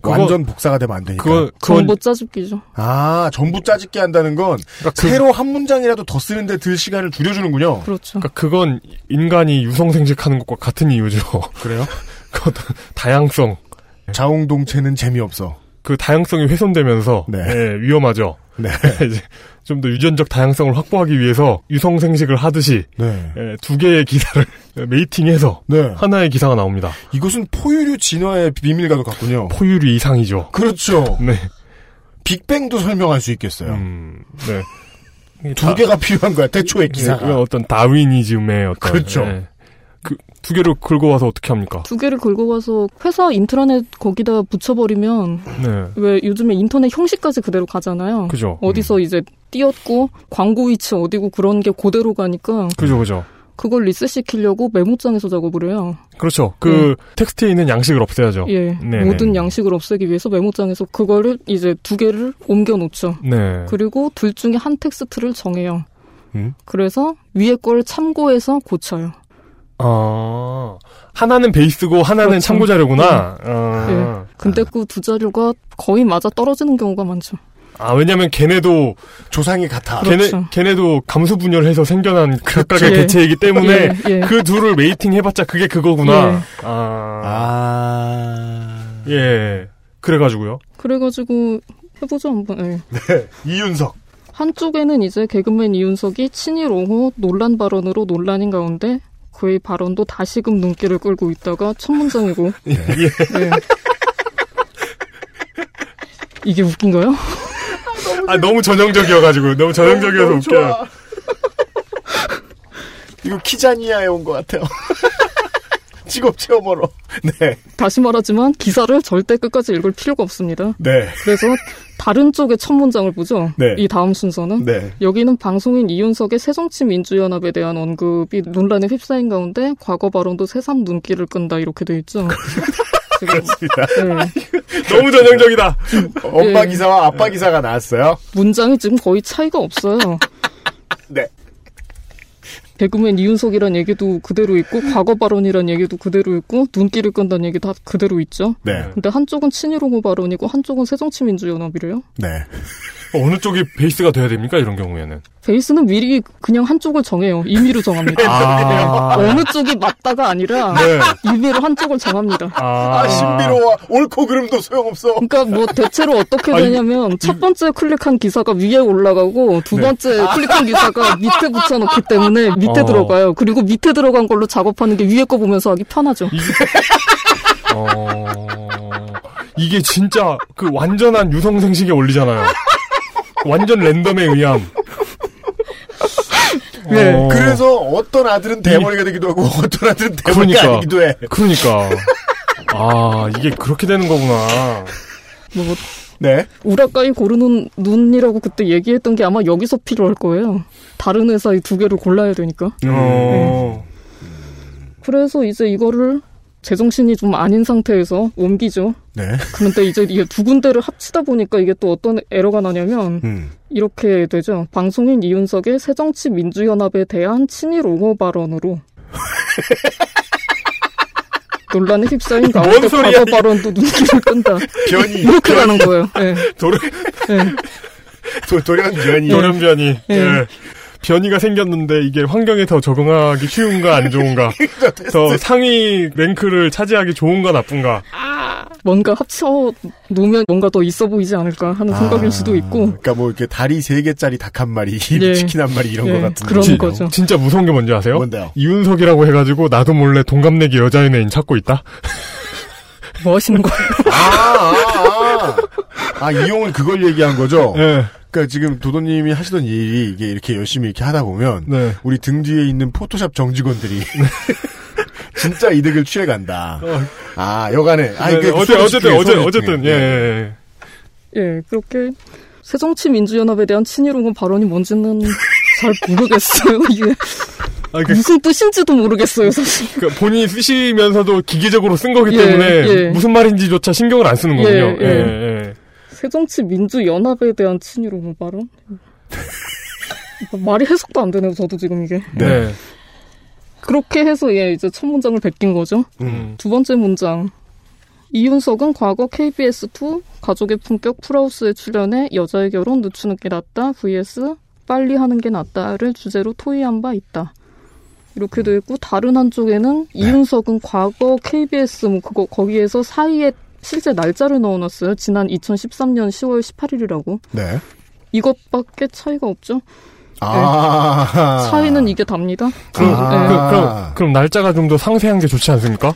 그거- 완전 복사가 되면 안 되니까. 그거, 그건, 정보 짜집기죠. 아, 전부 짜집게 한다는 건 그러니까 그, 새로 한 문장이라도 더 쓰는데 들 시간을 줄여주는군요. 그렇죠. 그러니까 그건 인간이 유성생식하는 것과 같은 이유죠. 그래요? <laughs> 그 어떤 다양성. 자웅동체는 재미없어. 그 다양성이 훼손되면서 네. 예, 위험하죠. 네. <laughs> 이제 좀 더 유전적 다양성을 확보하기 위해서 유성 생식을 하듯이 네. 예, 두 개의 기사를 <laughs> 메이팅해서 네. 하나의 기사가 나옵니다. 이것은 포유류 진화의 비밀과도 같군요. 포유류 이상이죠. 그렇죠. 네. 빅뱅도 설명할 수 있겠어요. 음, 네. 두 개가 필요한 거야, 기사. 기사가. 어떤 다윈이즘의 어떤 그렇죠. 예. 그 두 개를 긁어 와서 어떻게 합니까? 두 개를 긁어 와서 회사 인트라넷 거기다 붙여버리면 네. 왜 요즘에 인터넷 형식까지 그대로 가잖아요. 그죠. 어디서 이제 띄었고 광고 위치 어디고 그런 게 그대로 가니까 그죠, 그죠. 그걸 리셋시키려고 메모장에서 작업을 해요. 그렇죠. 그 텍스트에 있는 양식을 없애야죠. 예, 네네. 모든 양식을 없애기 위해서 메모장에서 그거를 이제 두 개를 옮겨 놓죠. 네. 그리고 둘 중에 한 텍스트를 정해요. 음? 그래서 위에 걸 참고해서 고쳐요. 아, 하나는 베이스고 하나는 그렇죠. 참고 자료구나. 아, 예. 근데 그 두 자료가 거의 맞아 떨어지는 경우가 많죠. 아, 왜냐면 걔네도, 조상이 같아. 그렇죠. 걔네, 걔네도 감수 분열해서 생겨난 각각의 예. 개체이기 때문에 예, 예. 그 둘을 mating 해봤자 그게 그거구나. 예. 아, 아. 예. 그래가지고요. 그래가지고 해보죠 한번. 예. <laughs> 네. 이윤석. 한쪽에는 이제 개그맨 이윤석이 친일 옹호 논란 발언으로 논란인 가운데 그의 발언도 다시금 눈길을 끌고 있다가 첫 문장이고. <laughs> 예. 네. 이게 웃긴가요? 아, 너무 전형적이어가지고, 너무 전형적이어서 너무 웃겨요. 좋아. 이거 키자니아에 온 것 같아요. <laughs> 직업 체험으로. 네. 다시 말하지만 기사를 절대 끝까지 읽을 필요가 없습니다. 네. 그래서 다른 쪽의 첫 문장을 보죠. 네. 이 다음 순서는 네. 여기는 방송인 이윤석의 새정치민주연합에 대한 언급이 논란에 휩싸인 가운데 과거 발언도 새삼 눈길을 끈다 이렇게 돼 있죠. <laughs> 지금, 네. 너무 전형적이다. 엄마 예. 기사와 아빠 기사가 나왔어요. 문장이 지금 거의 차이가 없어요. 네. 개그맨 이윤석이란 얘기도 그대로 있고 과거 발언이란 얘기도 그대로 있고 눈길을 끈다는 얘기 다 그대로 있죠. 네. 근데 한쪽은 친일 옹호 발언이고 한쪽은 새정치민주연합이래요. 네. 어느 쪽이 베이스가 돼야 됩니까? 이런 경우에는. 베이스는 미리 그냥 한쪽을 정해요. 임의로 정합니다. 아. 어느 쪽이 맞다가 아니라 네. 임의로 한쪽을 정합니다. 아, 신비로워. 옳고 그름도 소용없어. 그러니까 뭐 대체로 어떻게 되냐면 첫 번째 클릭한 기사가 위에 올라가고 두 네. 번째 클릭한 기사가 밑에 붙여놓기 때문에 밑에 어. 들어가요. 그리고 밑에 들어간 걸로 작업하는 게 위에 거 보면서 하기 편하죠. 어... 이게 진짜 그 완전한 유성생식에 올리잖아요. 완전 랜덤에 의함. <laughs> 네. 어, 그래서 어떤 아들은 대머리가 되기도 하고 <laughs> 어떤 아들은 대머리가 그러니까. 아니기도 해. 그러니까. <laughs> 아, 이게 그렇게 되는 거구나. 뭐 네. 우라카이 고르는 눈이라고 그때 얘기했던 게 아마 여기서 필요할 거예요. 다른 회사 이두 개를 골라야 되니까. 어. 그래서 이제 이거를 제정신이 좀 아닌 상태에서 옮기죠. 네. 그런데 이제 이게 두 군데를 합치다 보니까 이게 또 어떤 에러가 나냐면 음. 이렇게 되죠. 방송인 이윤석의 새정치민주연합에 대한 친일 옹호 발언으로 <laughs> 논란에 휩싸인 가운데 과거. 발언도 눈길을 끈다. 변이. 이렇게 가는 거예요. 예. 도르, 예. 도, 돌연 변이. 돌연변이. 예. 예. 변이가 생겼는데 이게 환경에 더 적응하기 쉬운가 안 좋은가? <laughs> 더 상위 랭크를 차지하기 좋은가 나쁜가? 뭔가 합쳐 놓으면 뭔가 더 있어 보이지 않을까 하는 생각일 수도 있고 그러니까 뭐 이렇게 다리 세 개짜리 닭 한 마리, <laughs> 예. 치킨 한 마리 이런 예, 거 같은 그런 거죠. 거죠. 진짜 무서운 게 뭔지 아세요? 뭔데요? 이윤석이라고 해가지고 나도 몰래 동갑내기 여자 연예인 찾고 있다? 뭐 하시는 거예요? 아, 아, 아. 아, 이용은 그걸 얘기한 거죠? 예. 그러니까 지금 도도님이 하시던 일이 이게 이렇게 열심히 이렇게 하다 보면 네. 우리 등 뒤에 있는 포토샵 정직원들이 <laughs> 진짜 이득을 취해 간다. 아, 여간에. 아, 네, 이게 어제, 어쨌든, 어제, 어쨌든, 예, 예, 예. 예, 그렇게 새정치민주연합에 대한 친일옹호 발언이 뭔지는 잘 모르겠어요. <laughs> 이게 아, 그, 무슨 뜻인지도 모르겠어요, 사실. 그 본인이 쓰시면서도 기계적으로 쓴 거기 예, 때문에 예. 무슨 말인지조차 신경을 안 쓰는 거군요. 예, 예, 예. 예. 새정치 민주연합에 대한 친일옹호 발언? 말이 해석도 안 되네요, 저도 지금 이게. 네. 그렇게 해서 예, 이제 첫 문장을 베낀 거죠. 음. 두 번째 문장. 이윤석은 과거 KBS2 가족의 품격 풀하우스에 출연해 여자의 결혼 늦추는 게 낫다 vs 빨리 하는 게 낫다를 주제로 토의한 바 있다. 이렇게 돼 있고 다른 한쪽에는 이윤석은 과거 KBS 뭐 그거 거기에서 사이에 실제 날짜를 넣어놨어요. 지난 2013년 10월 18일이라고. 네. 이것밖에 차이가 없죠. 아. 차이는 이게 답니다. 그럼, 아. 그, 그럼, 그럼 날짜가 좀 더 상세한 게 좋지 않습니까?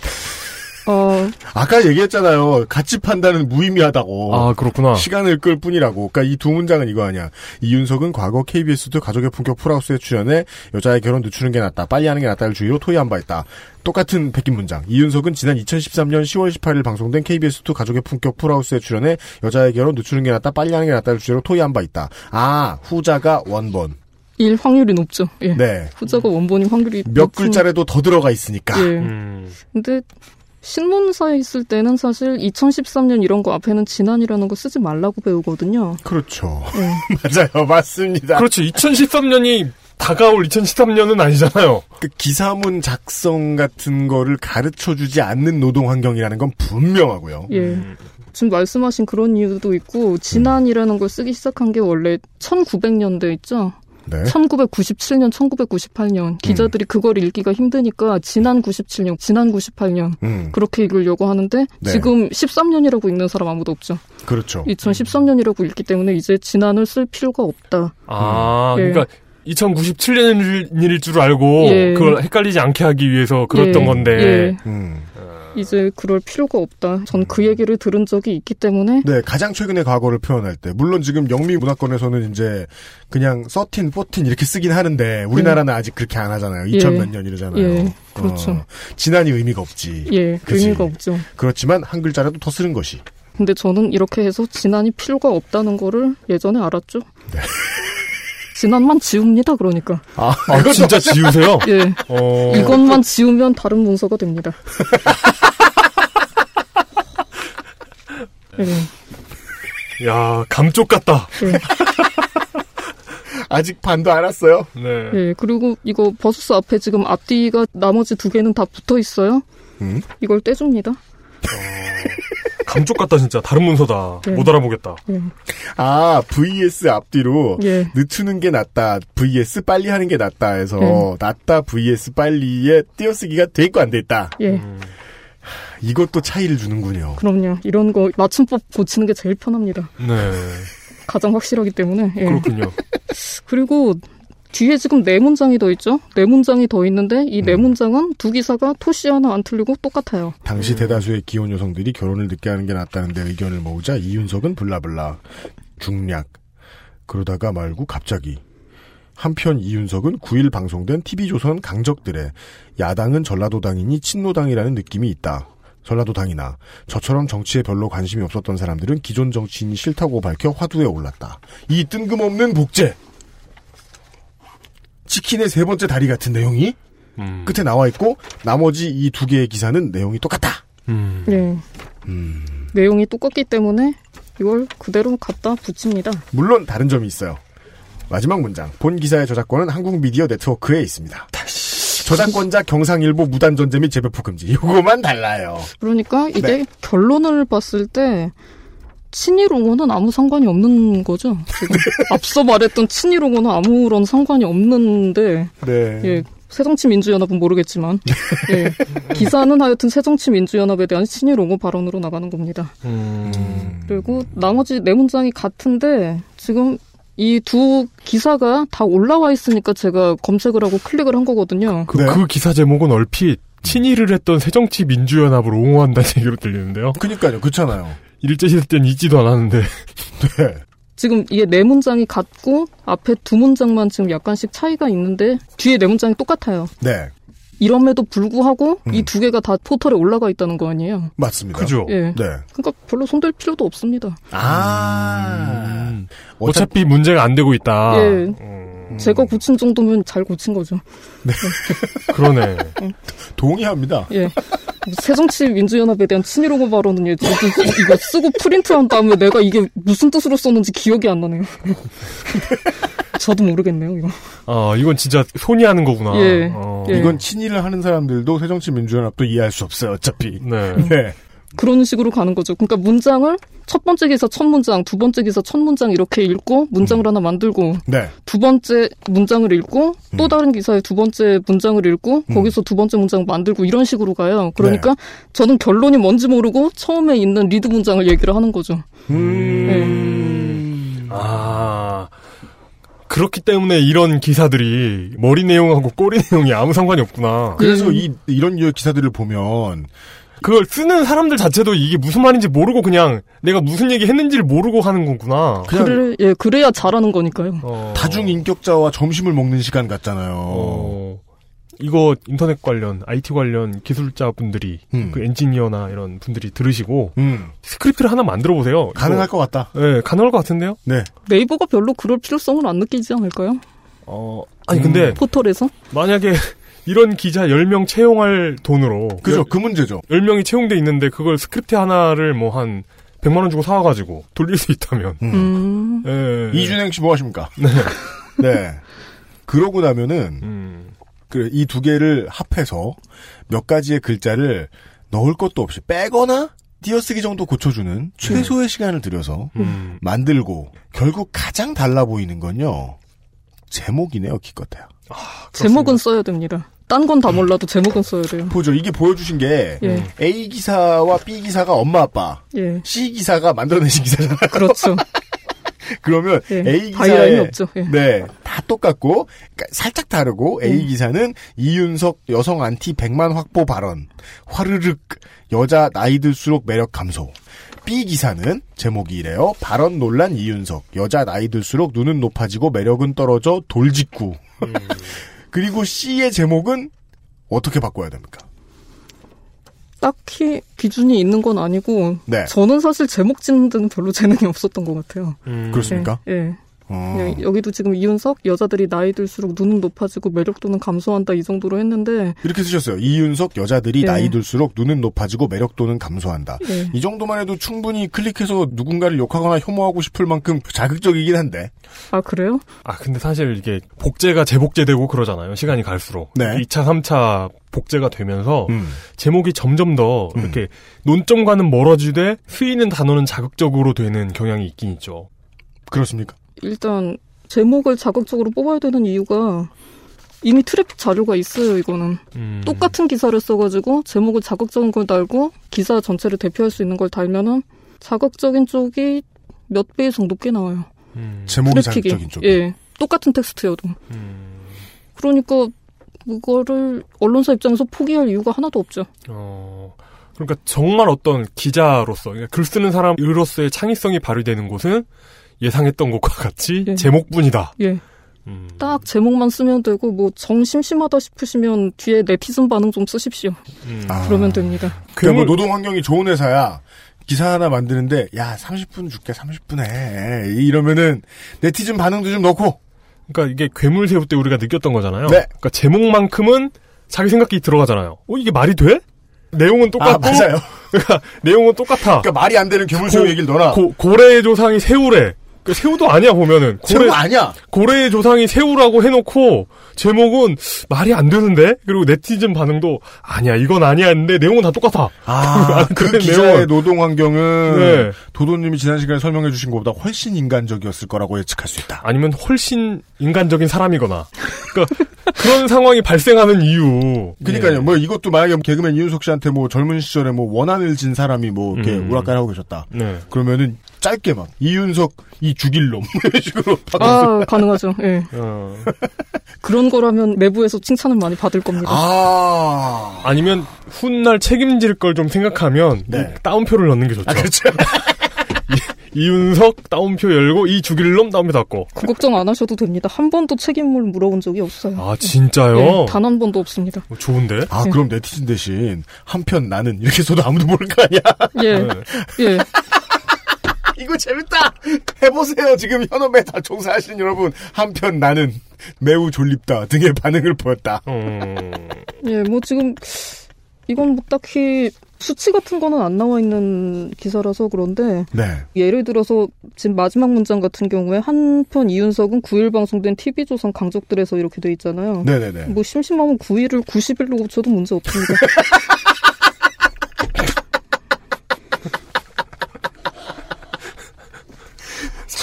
어, 아까 얘기했잖아요. 같이 판단은 무의미하다고. 아, 그렇구나. 시간을 끌 뿐이라고. 그러니까 이 두 문장은 이거 아니야. 이윤석은 과거 KBS도 가족의 품격 풀하우스에 출연해 여자의 결혼 늦추는 게 낫다. 빨리 하는 게 낫다를 주의로 토의한 바 있다. 똑같은 베낀 문장. 이윤석은 지난 2013년 10월 18일 방송된 KBS2 가족의 품격 풀하우스에 출연해 여자의 결혼 늦추는 게 낫다. 빨리 하는 게 낫다를 주제로 토의한 바 있다. 아, 후자가 원본. 일 확률이 높죠. 예. 네. 후자가 원본인 확률이 몇 높은- 글자라도 더 들어가 있으니까. 예. 음. 근데 신문사에 있을 때는 사실 2013년 이런 거 앞에는 지난이라는 거 쓰지 말라고 배우거든요. 그렇죠. 예. <laughs> 맞아요. 맞습니다. 그렇지. 2013년이 다가올 2013년은 아니잖아요. 그 기사문 작성 같은 거를 가르쳐 주지 않는 노동 환경이라는 건 분명하고요. 예. 지금 말씀하신 그런 이유도 있고 진안이라는 걸 쓰기 시작한 게 원래 1900년대 있죠. 네. 1997년, 1998년 기자들이 그걸 읽기가 힘드니까 지난 97년, 지난 98년 음, 그렇게 읽으려고 하는데 네. 지금 13년이라고 읽는 사람 아무도 없죠. 그렇죠. 2013년이라고 읽기 때문에 이제 지난을 쓸 필요가 없다. 아, 예. 그러니까 2097년일 줄 알고 예. 그걸 헷갈리지 않게 하기 위해서 그랬던 예, 건데. 예. 음. 이제 그럴 필요가 없다. 전 그 얘기를 들은 적이 있기 때문에 네, 가장 최근의 과거를 표현할 때, 물론 지금 영미 문화권에서는 이제 그냥 서틴, 포틴 이렇게 쓰긴 하는데 우리나라는 아직 그렇게 안 하잖아요. 2000 예. 몇 년이잖아요. 예, 그렇죠. 어, 지난이 의미가 없지. 예, 그치. 의미가 없죠. 그렇지만 한 글자라도 더 쓰는 것이. 근데 저는 이렇게 해서 진안이 필요가 없다는 거를 예전에 알았죠. 네. <laughs> 진안만 지웁니다. 그러니까. 아, <laughs> 아, 진짜 지우세요? <laughs> 예. 어. 이것만 지우면 다른 문서가 됩니다. <laughs> 예. 야, 감쪽 같다. 아직 반도 안 왔어요. 네. 예. 그리고 이거 버스스 앞에 지금 앞뒤가 나머지 두 개는 다 붙어 있어요. 음? 이걸 떼줍니다. 감쪽 같다, 진짜. 다른 문서다. 네. 못 알아보겠다. 예. 아, VS 앞뒤로 예. 늦추는 게 낫다. VS 빨리 하는 게 낫다 해서 네. 낫다 VS 빨리에 띄어쓰기가 돼 있고 안 돼 있다. 예. 이것도 차이를 주는군요. 그럼요. 이런 거 맞춤법 고치는 게 제일 편합니다. 네. 가장 확실하기 때문에. 예. 그렇군요. <laughs> 그리고 뒤에 지금 네 문장이 더 있죠? 네 문장이 더 있는데 이네 음. 문장은 두 기사가 토시 하나 안 틀리고 똑같아요. 당시 대다수의 기혼 여성들이 결혼을 늦게 하는 게 낫다는데 의견을 모으자 이윤석은 블라블라 중략 그러다가 말고 갑자기 한편 이윤석은 9일 방송된 TV조선 강적들의 야당은 전라도당이니 친노당이라는 느낌이 있다. 전라도당이나 저처럼 정치에 별로 관심이 없었던 사람들은 기존 정치인이 싫다고 밝혀 화두에 올랐다. 이 뜬금없는 복제. 치킨의 세 번째 다리 같은 내용이 음. 끝에 나와 있고 나머지 이 두 개의 기사는 내용이 똑같다. 음. 네. 음, 내용이 똑같기 때문에 이걸 그대로 갖다 붙입니다. 물론 다른 점이 있어요. 마지막 문장. 본 기사의 저작권은 한국 미디어 네트워크에 있습니다. 저작권자 경상일보 무단 전제 및 재배포 금지. 요거만 달라요. 그러니까 이게 네. 결론을 봤을 때 친일 옹호는 아무 상관이 없는 거죠. 지금 앞서 말했던 친일 옹호는 아무런 상관이 없는데 네. 예. 새정치민주연합은 모르겠지만 예. 기사는 하여튼 새정치민주연합에 대한 친일 옹호 발언으로 나가는 겁니다. 음. 그리고 나머지 네 문장이 같은데 지금 이두 기사가 다 올라와 있으니까 제가 검색을 하고 클릭을 한 거거든요. 그, 네. 그 기사 제목은 얼핏 친일을 했던 새정치 민주연합을 옹호한다는 얘기로 들리는데요. 그니까요. 그렇잖아요. 일제시대 때는 있지도 않았는데. <laughs> 네. 지금 이게 네 문장이 같고 앞에 두 문장만 지금 약간씩 차이가 있는데 뒤에 네 문장이 똑같아요. 네. 이럼에도 불구하고 음. 이두 개가 다 포털에 올라가 있다는 거 아니에요. 맞습니다. 그죠? 예. 네. 그러니까 별로 손댈 필요도 없습니다. 아. 음. 어차피 문제가 안 되고 있다. 예. 음. 제가 고친 정도면 잘 고친 거죠. 그러네. <laughs> 동의합니다. 예. 새정치민주연합에 대한 친일옹호 발언은 예, 저도 이거 쓰고 프린트한 다음에 내가 이게 무슨 뜻으로 썼는지 기억이 안 나네요. <laughs> 저도 모르겠네요, 이거. 아, 이건 진짜 손이 하는 거구나. 예. 어. 예. 이건 친일을 하는 사람들도 새정치민주연합도 이해할 수 없어요. 어차피. 네. 네. 그런 식으로 가는 거죠. 그러니까 문장을 첫 번째 기사 첫 문장, 두 번째 기사 첫 문장 이렇게 읽고 문장을 하나 만들고 네. 두 번째 문장을 읽고 또 음. 다른 기사의 두 번째 문장을 읽고 음. 거기서 두 번째 문장 만들고 이런 식으로 가요. 그러니까 저는 결론이 뭔지 모르고 처음에 있는 리드 문장을 얘기를 하는 거죠. 음. 아. 그렇기 때문에 이런 기사들이 머리 내용하고 꼬리 내용이 아무 상관이 없구나. 그래서 음. 이, 이런 기사들을 보면 그걸 쓰는 사람들 자체도 이게 무슨 말인지 모르고 그냥 내가 무슨 얘기 했는지를 모르고 하는 거구나. 그냥 그래, 예, 그래야 잘하는 거니까요. 어. 다중 인격자와 점심을 먹는 시간 같잖아요. 어. 이거 인터넷 관련, IT 관련 기술자분들이 음. 그 엔지니어나 이런 분들이 들으시고 음, 스크립트를 하나 만들어 보세요. 가능할 것 같다. 네, 가능할 것 같은데요? 네. 네이버가 별로 그럴 필요성을 안 느끼지 않을까요? 어, 아니 근데 포털에서? 만약에 이런 기자 10명 채용할 돈으로 그죠. 그 문제죠. 10명이 채용돼 있는데 그걸 스크립트 하나를 뭐 한 100만 원 주고 사와 가지고 돌릴 수 있다면 음. 음. 예. 이준행 씨 뭐 하십니까? 네. <laughs> 그러고 나면은 음. 그 이 두 개를 합해서 몇 가지의 글자를 넣을 것도 없이 빼거나 띄어쓰기 정도 고쳐주는 최소의 시간을 들여서 음. 만들고 결국 가장 달라 보이는 건요 제목이네요 기껏해야 제목은 써야 됩니다. 딴 건 다 몰라도 제목은 써야 돼요. 보죠 이게 보여주신 게 예, A 기사와 B 기사가 엄마 아빠 예. C 기사가 만들어내신 기사잖아요 그렇죠. <laughs> 그러면 예. A 기사에 없죠. 예. 네, 다 똑같고 그러니까 살짝 다르고 A 음. 기사는 이윤석 여성 안티 100만 확보 발언 화르륵 여자 나이 들수록 매력 감소. B 기사는 제목이 이래요. 발언 논란 이윤석 여자 나이 들수록 눈은 높아지고 매력은 떨어져 돌직구. 그리고 C의 제목은 어떻게 바꿔야 됩니까? 딱히 기준이 있는 건 아니고 네, 저는 사실 제목 짓는 데는 별로 재능이 없었던 것 같아요. 음. 그렇습니까? 예. 예. 어. 그냥 여기도 지금 이윤석 여자들이 나이 들수록 눈은 높아지고 매력도는 감소한다 이 정도로 했는데 이렇게 쓰셨어요. 이윤석 여자들이 예. 나이 들수록 눈은 높아지고 매력도는 감소한다. 예. 이 정도만 해도 충분히 클릭해서 누군가를 욕하거나 혐오하고 싶을 만큼 자극적이긴 한데. 아 그래요? 아, 근데 사실 이게 복제가 재복제되고 그러잖아요. 시간이 갈수록. 네. 2차, 3차 복제가 되면서 음. 제목이 점점 더 음. 이렇게 논점과는 멀어지되 쓰이는 단어는 자극적으로 되는 경향이 있긴 있죠. 그렇습니까? 일단 제목을 자극적으로 뽑아야 되는 이유가 이미 트래픽 자료가 있어요. 이거는 음. 똑같은 기사를 써가지고 제목을 자극적인 걸 달고 기사 전체를 대표할 수 있는 걸 달면은 자극적인 쪽이 몇 배 이상 높게 나와요. 음. 제목이 트래픽이. 자극적인 쪽. 예, 똑같은 텍스트여도. 음. 그러니까 그거를 언론사 입장에서 포기할 이유가 하나도 없죠. 어, 그러니까 정말 어떤 기자로서, 그러니까 글 쓰는 사람으로서의 창의성이 발휘되는 곳은 예상했던 것과 같이 예. 제목뿐이다. 예, 음. 딱 제목만 쓰면 되고 뭐정 심심하다 싶으시면 뒤에 네티즌 반응 좀 쓰십시오. 음. 아. 그러면 됩니다. 그냥 뭐 괴물- 노동 환경이 좋은 회사야. 기사 하나 만드는데 야 30분 줄게 30분에 이러면은 네티즌 반응도 좀 넣고 그러니까 이게 괴물새우 때 우리가 느꼈던 거잖아요. 네. 그러니까 제목만큼은 자기 생각이 들어가잖아요. 어 이게 말이 돼? 내용은 아 똑같고 맞아요. <laughs> 그러니까 내용은 똑같아. 그러니까 말이 안 되는 괴물새우 고- 얘기를 넣어놔. 고, 고래의 조상이 새우래. 그 새우도 아니야 보면은 고래 새우 아니야. 고래의 조상이 새우라고 해놓고 제목은 말이 안 되는데 그리고 네티즌 반응도 아니야 이건 아니야 했는데 내용은 다 똑같아. 아, <laughs> 그 기자의 노동 환경은 네. 도도님이 지난 시간에 설명해 주신 것보다 훨씬 인간적이었을 거라고 예측할 수 있다. 아니면 훨씬 인간적인 사람이거나 그러니까 <laughs> 그런 상황이 발생하는 이유. 그러니까요. 예. 뭐 이것도 만약에 개그맨 이윤석 씨한테 뭐 젊은 시절에 뭐 원한을 진 사람이 뭐 이렇게 음. 우락가락 하고 계셨다. 네. 그러면은 짧게 막 이윤석 이 죽일 놈 <laughs> 이런 식으로 아 가능하죠. 예, 어. 그런 거라면 내부에서 칭찬을 많이 받을 겁니다. 아. 아니면 훗날 책임질 걸 좀 생각하면 네. 따옴표를 넣는 게 좋죠. 아, 그렇죠. <laughs> 이윤석 따옴표 열고 이 죽일 놈 따옴표 닫고. 그 걱정 안 하셔도 됩니다. 한 번도 책임을 물어본 적이 없어요. 아 진짜요? 예, 단한 번도 없습니다. 어, 좋은데? 아, 그럼 네티즌 대신 한편 나는 이렇게 써도 아무도 모를 거 아니야. 예, 네. 예. 이거 재밌다. <laughs> 해보세요. 지금 현업에 다 종사하시는 여러분. 한편 나는 매우 졸립다 등의 반응을 보였다. 어, 예, 뭐 지금 이건 뭐 딱히 수치 같은 거는 안 나와 있는 기사라서 그런데 네. 예를 들어서 지금 마지막 문장 같은 경우에 한편 이윤석은 9일 방송된 TV조선 강적들에서 이렇게 돼 있잖아요. 네네네. 뭐 심심하면 9일을 90일로 고쳐도 문제 없습니다. <laughs>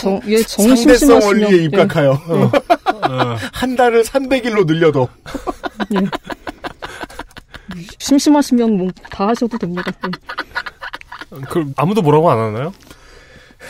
정, 예, 정 상대성 원리에 입각하여 어. <laughs> 한 달을 300일로 늘려도 예, 예. 심심하시면 뭐 다 하셔도 됩니다. 예. 그 아무도 뭐라고 안 하나요?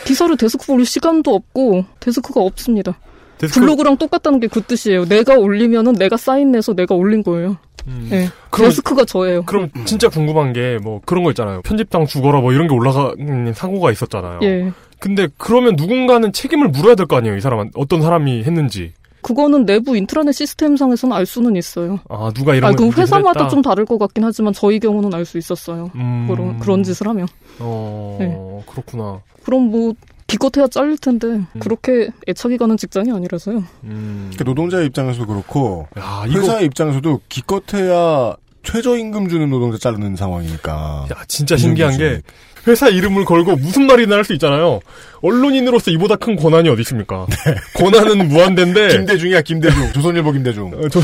기사를 데스크 올릴 시간도 없고 데스크가 없습니다. 데스크- 블로그랑 똑같다는 게 그 뜻이에요. 내가 올리면은 내가 사인 내서 내가 올린 거예요. 음. 예. 그럼- 데스크가 저예요. 그럼 진짜 궁금한 게 뭐 그런 거 있잖아요. 편집당 죽어라 뭐 이런 게 올라가는 사고가 있었잖아요. 예. 근데 그러면 누군가는 책임을 물어야 될 거 아니에요. 이 사람은 어떤 사람이 했는지. 그거는 내부 인트라넷 시스템상에서는 알 수는 있어요. 아 누가 이런 아, 걸 그 회사마다 했다? 좀 다를 것 같긴 하지만 저희 경우는 알 수 있었어요. 음... 그런 그런 짓을 하면. 어 네. 그렇구나. 그럼 뭐 기껏해야 잘릴 텐데 그렇게 애착이 가는 직장이 아니라서요. 음. 그 노동자의 입장에서도 그렇고 야 이거 회사의 입장에서도 기껏해야 최저임금 주는 노동자 자르는 상황이니까. 야, 진짜 신기한 게 회사 이름을 걸고 무슨 말이나 할 수 있잖아요. 언론인으로서 이보다 큰 권한이 어디 있습니까? 권한은 무한대인데 <laughs> 김대중이야, 김대중. 조선일보 김대중. 어, 저,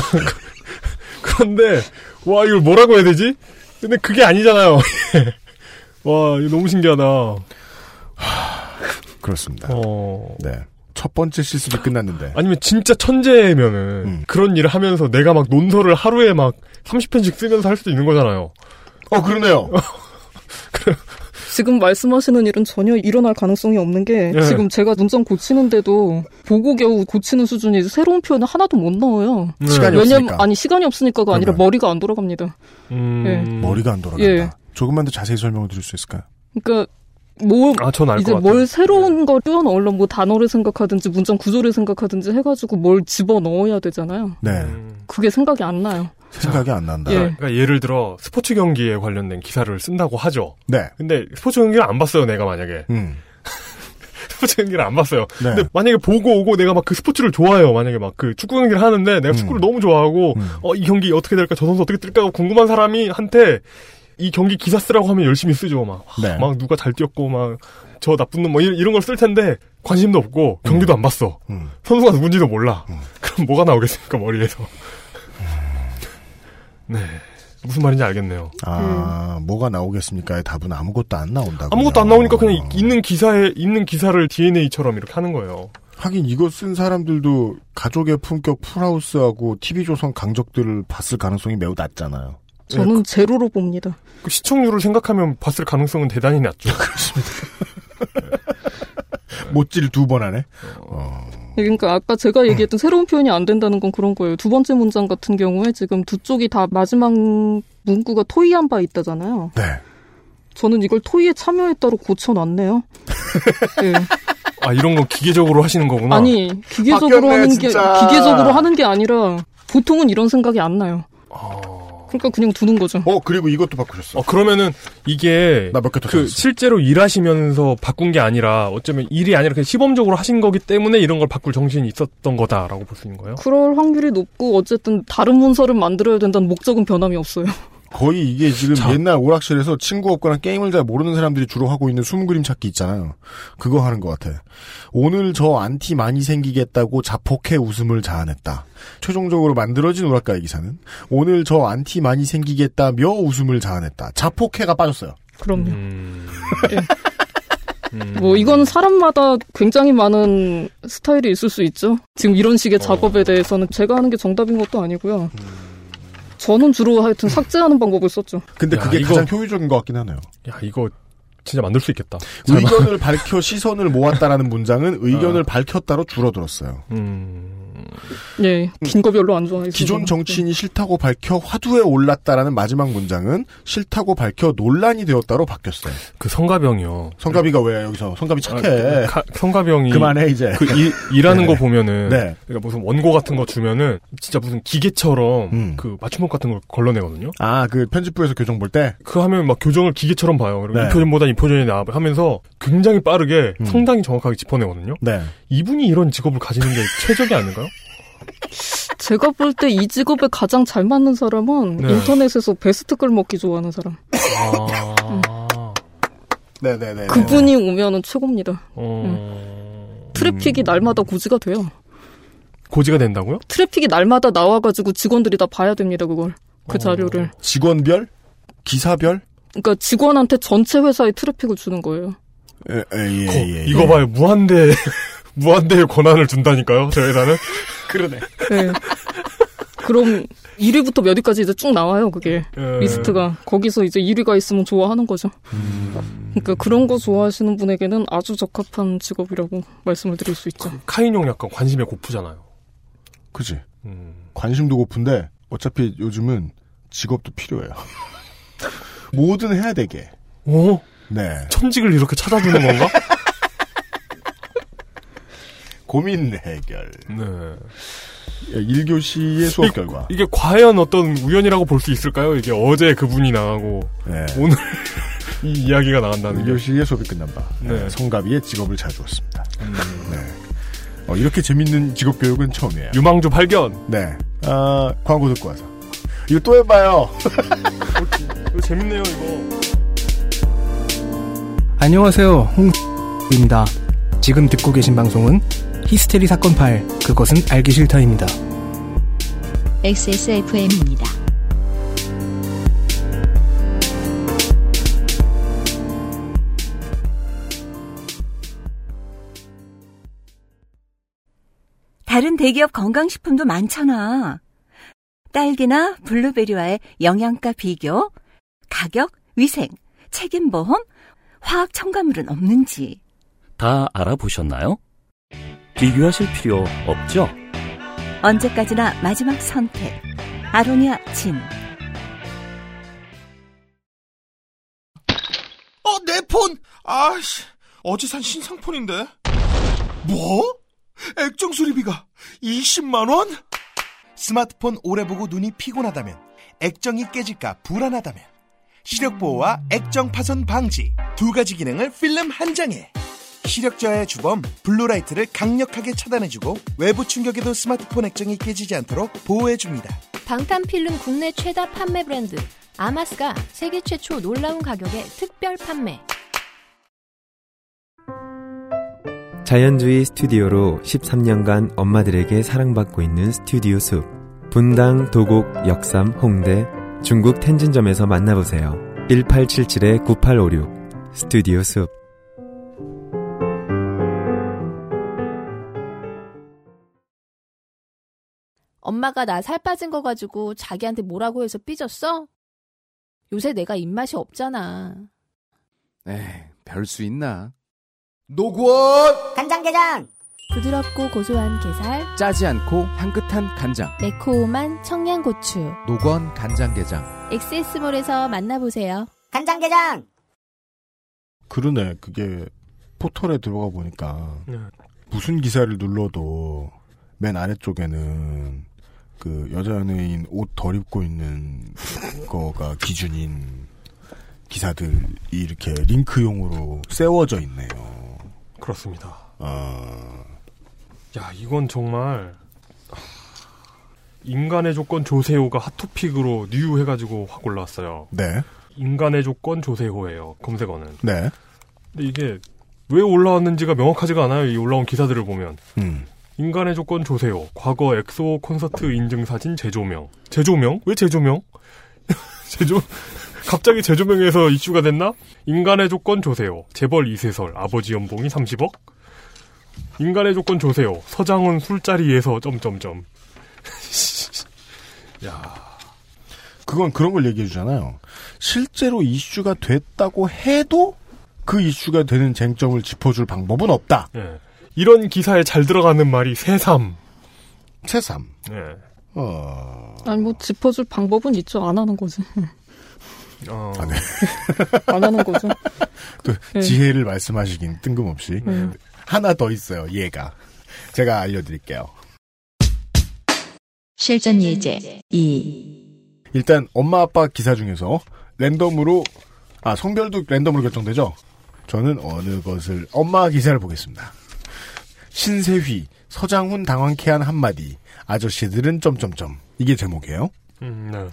<laughs> 그런데 와 이걸 뭐라고 해야 되지? 근데 그게 아니잖아요. <laughs> 와 이거 너무 신기하다. 그렇습니다. 어. 네. 첫 번째 실습이 끝났는데. 아니면 진짜 천재면은 음. 그런 일을 하면서 내가 막 논설을 하루에 막 30편씩 쓰면서 할 수도 있는 거잖아요. 어, 그러네요. 지금 말씀하시는 일은 전혀 일어날 가능성이 없는 게 예. 지금 제가 문장 고치는데도 보고 겨우 고치는 수준이지 새로운 표현을 하나도 못 넣어요. 시간이 왜냐면 없으니까. 아니 시간이 없으니까가 아니라 그러면. 머리가 안 돌아갑니다. 음. 예. 머리가 안 돌아간다. 예. 조금만 더 자세히 설명을 드릴 수 있을까요? 그러니까 뭐 아, 전알 이제 것 같아요. 뭘 새로운 걸 뛰어 넣으려면 뭐 단어를 생각하든지 문장 구조를 생각하든지 해가지고 뭘 집어 넣어야 되잖아요. 네. 음. 그게 생각이 안 나요. 생각이 안 난다. 예. 그러니까 예를 들어 스포츠 경기에 관련된 기사를 쓴다고 하죠. 네. 근데 스포츠 경기를 안 봤어요, 내가 만약에. 음. <laughs> 스포츠 경기를 안 봤어요. 네. 근데 만약에 보고 오고 내가 막 그 스포츠를 좋아해요. 만약에 막 그 축구 경기를 하는데 내가 축구를 너무 좋아하고 음. 어이 경기 어떻게 될까 저 선수 어떻게 뜰까 궁금한 사람이 한테 이 경기 기사 쓰라고 하면 열심히 쓰죠. 막, 네. 막 누가 잘 뛰었고 막 저 나쁜 놈 뭐 이런 걸 쓸 텐데 관심도 없고 경기도 안 봤어. 음. 선수가 누군지도 몰라. 그럼 뭐가 나오겠습니까 머리에서? 네 무슨 말인지 알겠네요. 아, 뭐가 나오겠습니까의 답은 아무것도 안 나온다고. 아무것도 안 나오니까 그냥 있는 기사에 있는 기사를 DNA처럼 이렇게 하는 거예요. 하긴 이거 쓴 사람들도 가족의 품격 풀하우스하고 TV조선 강적들을 봤을 가능성이 매우 낮잖아요. 저는 제로로 봅니다. 그 시청률을 생각하면 봤을 가능성은 대단히 낮죠. <laughs> <laughs> 못질 두 번 하네. 어. 그러니까 아까 제가 얘기했던 새로운 표현이 안 된다는 건 그런 거예요. 두 번째 문장 같은 경우에 지금 두 쪽이 다 마지막 문구가 토의한 바 있다잖아요. 네. 저는 이걸 토의에 참여했다로 고쳐놨네요. 예. <laughs> 아 이런 거 기계적으로 하시는 거구나. 아니 기계적으로 바뀌었네, 하는 게 진짜. 기계적으로 하는 게 아니라 보통은 이런 생각이 안 나요. 그러니까 그냥 두는 거죠. 어, 그리고 이것도 바꾸셨어. 어 그러면은 이게 나몇개더 그. 실제로 일하시면서 바꾼 게 아니라 어쩌면 일이 아니라 그냥 시범적으로 하신 거기 때문에 이런 걸 바꿀 정신이 있었던 거다라고 볼 수 있는 거예요. 그럴 확률이 높고 어쨌든 다른 문서를 만들어야 된다는 목적은 변함이 없어요. 거의 이게 지금 자. 옛날 오락실에서 친구 없거나 게임을 잘 모르는 사람들이 주로 하고 있는 숨 그림 찾기 있잖아요. 그거 하는 것 같아. 오늘 저 안티 많이 생기겠다고 자폭해 웃음을 자아냈다. 최종적으로 만들어진 오락가의 기사는 오늘 저 안티 많이 생기겠다며 웃음을 자아냈다. 자폭해가 빠졌어요. 그럼요. 음. 음. 뭐 이건 사람마다 굉장히 많은 스타일이 있을 수 있죠. 지금 이런 식의 작업에 대해서는 제가 하는 게 정답인 것도 아니고요. 저는 주로 하여튼 삭제하는 방법을 썼죠. 근데 야, 그게 이거- 가장 효율적인 것 같긴 하네요. 야 이거 진짜 만들 수 있겠다. 의견을 밝혀 시선을 모았다라는 문장은 의견을 밝혔다로 줄어들었어요. 음. 예, 긴 거 별로 안 좋아해서. 기존 정치인이 싫다고 밝혀 화두에 올랐다라는 마지막 문장은 싫다고 밝혀 논란이 되었다로 바뀌었어요. 그 성가병이요. 성가비가 왜 여기서 성가비 착해. 가- 성가병이 그만해 이제. 그 일, 일하는 네. 거 보면은 네. 그러니까 무슨 원고 같은 거 주면은 진짜 무슨 기계처럼 음. 그 맞춤법 같은 걸 걸러내거든요. 아 그 편집부에서 교정 볼 때. 그 하면 막 교정을 기계처럼 봐요. 그리고 네. 이 표준보다 이 표준이 나 하면서 굉장히 빠르게 음. 상당히 정확하게 짚어내거든요. 네. 이분이 이런 직업을 가지는 게 <laughs> 최적이 아닌가요? 제가 볼 때 이 직업에 가장 잘 맞는 사람은 네. 인터넷에서 베스트 댓글 먹기 좋아하는 사람. 아, 네네네. 그분이 오면은 최고입니다. 어... 트래픽이 날마다 고지가 돼요. 고지가 된다고요? 트래픽이 날마다 나와가지고 직원들이 다 봐야 됩니다, 그걸. 그 어. 자료를. 직원별, 기사별. 그러니까 직원한테 전체 회사의 트래픽을 주는 거예요. 예, 예, 거- 예, 예. 이거 봐요. 무한대 무한대의 권한을 준다니까요. 저 회사는. <laughs> 그러네. 네. 그럼 1위부터 몇 위까지 이제 쭉 나와요, 그게. 예. 리스트가. 거기서 이제 1위가 있으면 좋아하는 거죠. 그러니까 그런 거 좋아하시는 분에게는 아주 적합한 직업이라고 말씀을 드릴 수 있죠. 카인용 약간 관심에 고프잖아요. 그지. 음. 관심도 고픈데 어차피 요즘은 직업도 필요해요. <laughs> 뭐든 해야 되게. 오? 네. 천직을 이렇게 찾아주는 건가? <laughs> 고민 해결. 네. 1교시의 수업 결과. 이게 과연 어떤 우연이라고 볼 수 있을까요? 이게 어제 그분이 나가고 네. 오늘 <laughs> 이 이야기가 나간다는 게. 1교시의 수업이 끝난 바. 네. 네. 성가비의 직업을 찾아주었습니다. 음. 네. 어, 이렇게 재밌는 직업 교육은 처음이에요. 유망주 발견. 네. 아, 광고 듣고 와서 이거 또 해봐요. <laughs> 이거 재밌네요, 이거. 안녕하세요. 홍입니다. 지금 듣고 계신 방송은 히스테리 사건 파일 그것은 알기 싫다입니다. XSFM입니다. 다른 대기업 건강식품도 많잖아. 딸기나 블루베리와의 영양가 비교, 가격, 위생, 책임보험, 화학 첨가물은 없는지. 다 알아보셨나요? 비교하실 필요 없죠? 언제까지나 마지막 선택. 아로니아 진. 어, 내 폰! 아씨, 어제 산 신상폰인데. 뭐? 액정 수리비가 20만원? 스마트폰 오래 보고 눈이 피곤하다면, 액정이 깨질까 불안하다면, 시력 보호와 액정 파손 방지 두 가지 기능을 필름 한 장에 시력 저하의 주범 blue light를 강력하게 차단해주고 외부 충격에도 스마트폰 액정이 깨지지 않도록 보호해줍니다. 방탄필름 국내 최다 판매 브랜드 아마스가 세계 최초 놀라운 가격에 특별 판매. 자연주의 스튜디오로 13년간 엄마들에게 사랑받고 있는 스튜디오 숲. 분당, 도곡, 역삼, 홍대, 중국 텐진점에서 만나보세요. 1877-9856 스튜디오 숲. 엄마가 나 살 빠진 거 가지고 자기한테 뭐라고 해서 삐졌어? 요새 내가 입맛이 없잖아. 에이, 별 수 있나? 노구원! 간장게장! 부드럽고 고소한 게살, 짜지 않고 향긋한 간장. 매콤한 청양고추. 노건 간장게장. 엑세스몰에서 만나보세요. 간장게장! 그러네. 그게 포털에 들어가 보니까 네. 무슨 기사를 눌러도 맨 아래쪽에는 그 여자 연예인 옷 덜 입고 있는 거가 기준인 기사들이 이렇게 링크용으로 세워져 있네요. 그렇습니다. 아, 야, 이건 정말 인간의 조건 조세호가 hot topic으로 new 해가지고 확 올라왔어요. 네, 인간의 조건 조세호예요. 검색어는. 네, 근데 이게 왜 올라왔는지가 명확하지가 않아요. 이 올라온 기사들을 보면. 음, 인간의 조건 조세호. 과거 엑소 콘서트 인증 사진 재조명. 재조명? 왜 재조명? <laughs> 재조 갑자기 재조명에서 이슈가 됐나? 인간의 조건 조세호. 재벌 이세설. 아버지 연봉이 30억? 인간의 조건 조세호. 서장훈 술자리에서 점점점. <laughs> 야, 그건 그런 걸 얘기해 주잖아요. 실제로 이슈가 됐다고 해도 그 이슈가 되는 쟁점을 짚어줄 방법은 없다. 예. 이런 기사에 잘 들어가는 말이 새삼. 새삼. 예. 어, 아니 뭐 짚어줄 방법은 있죠. 안 하는 거지. 어, 아, 네. <laughs> 안 하는 거죠. 또 네. 지혜를 말씀하시긴 뜬금없이 네. 하나 더 있어요. 얘가 제가 알려드릴게요. 실전 예제 2. 일단 엄마 아빠 기사 중에서 랜덤으로 아 성별도 랜덤으로 결정되죠. 저는 어느 것을 엄마 기사를 보겠습니다. 신세휘 서장훈 당황케 한 한마디 아저씨들은 점점점 이게 제목이에요. 음, 네.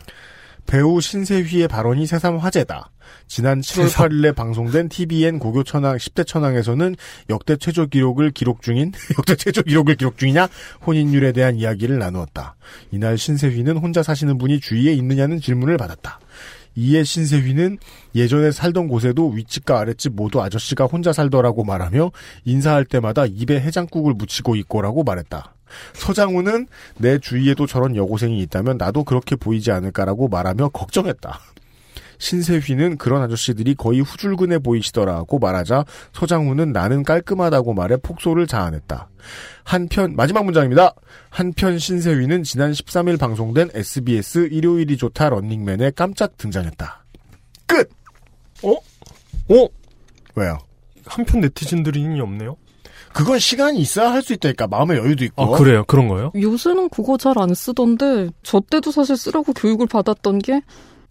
배우 신세휘의 발언이 새삼 화제다. 지난 7월 새삼. 8일에 방송된 TVN 고교 천왕 10대 천왕에서는 역대 최저 기록을 기록 중인 <laughs> 역대 최저 기록을 기록 중이냐 혼인율에 대한 이야기를 나누었다. 이날 신세휘는 혼자 사시는 분이 주위에 있느냐는 질문을 받았다. 이에 신세휘는 예전에 살던 곳에도 윗집과 아랫집 모두 아저씨가 혼자 살더라고 말하며 인사할 때마다 입에 해장국을 묻히고 있고라고 말했다. 서장훈은 내 주위에도 저런 여고생이 있다면 나도 그렇게 보이지 않을까라고 말하며 걱정했다. 신세휘는 그런 아저씨들이 거의 후줄근해 보이시더라고 말하자 서장훈은 나는 깔끔하다고 말해 폭소를 자아냈다. 한편 마지막 문장입니다. 한편 신세휘는 지난 13일 방송된 SBS 일요일이 좋다 런닝맨에 깜짝 등장했다. 끝. 어? 어? 왜요? 한편 네티즌들이 없네요. 그건 시간이 있어야 할 수 있다니까 마음의 여유도 있고. 아, 그래요? 그런 거요? 요새는 그거 잘 안 쓰던데 저 때도 사실 쓰라고 교육을 받았던 게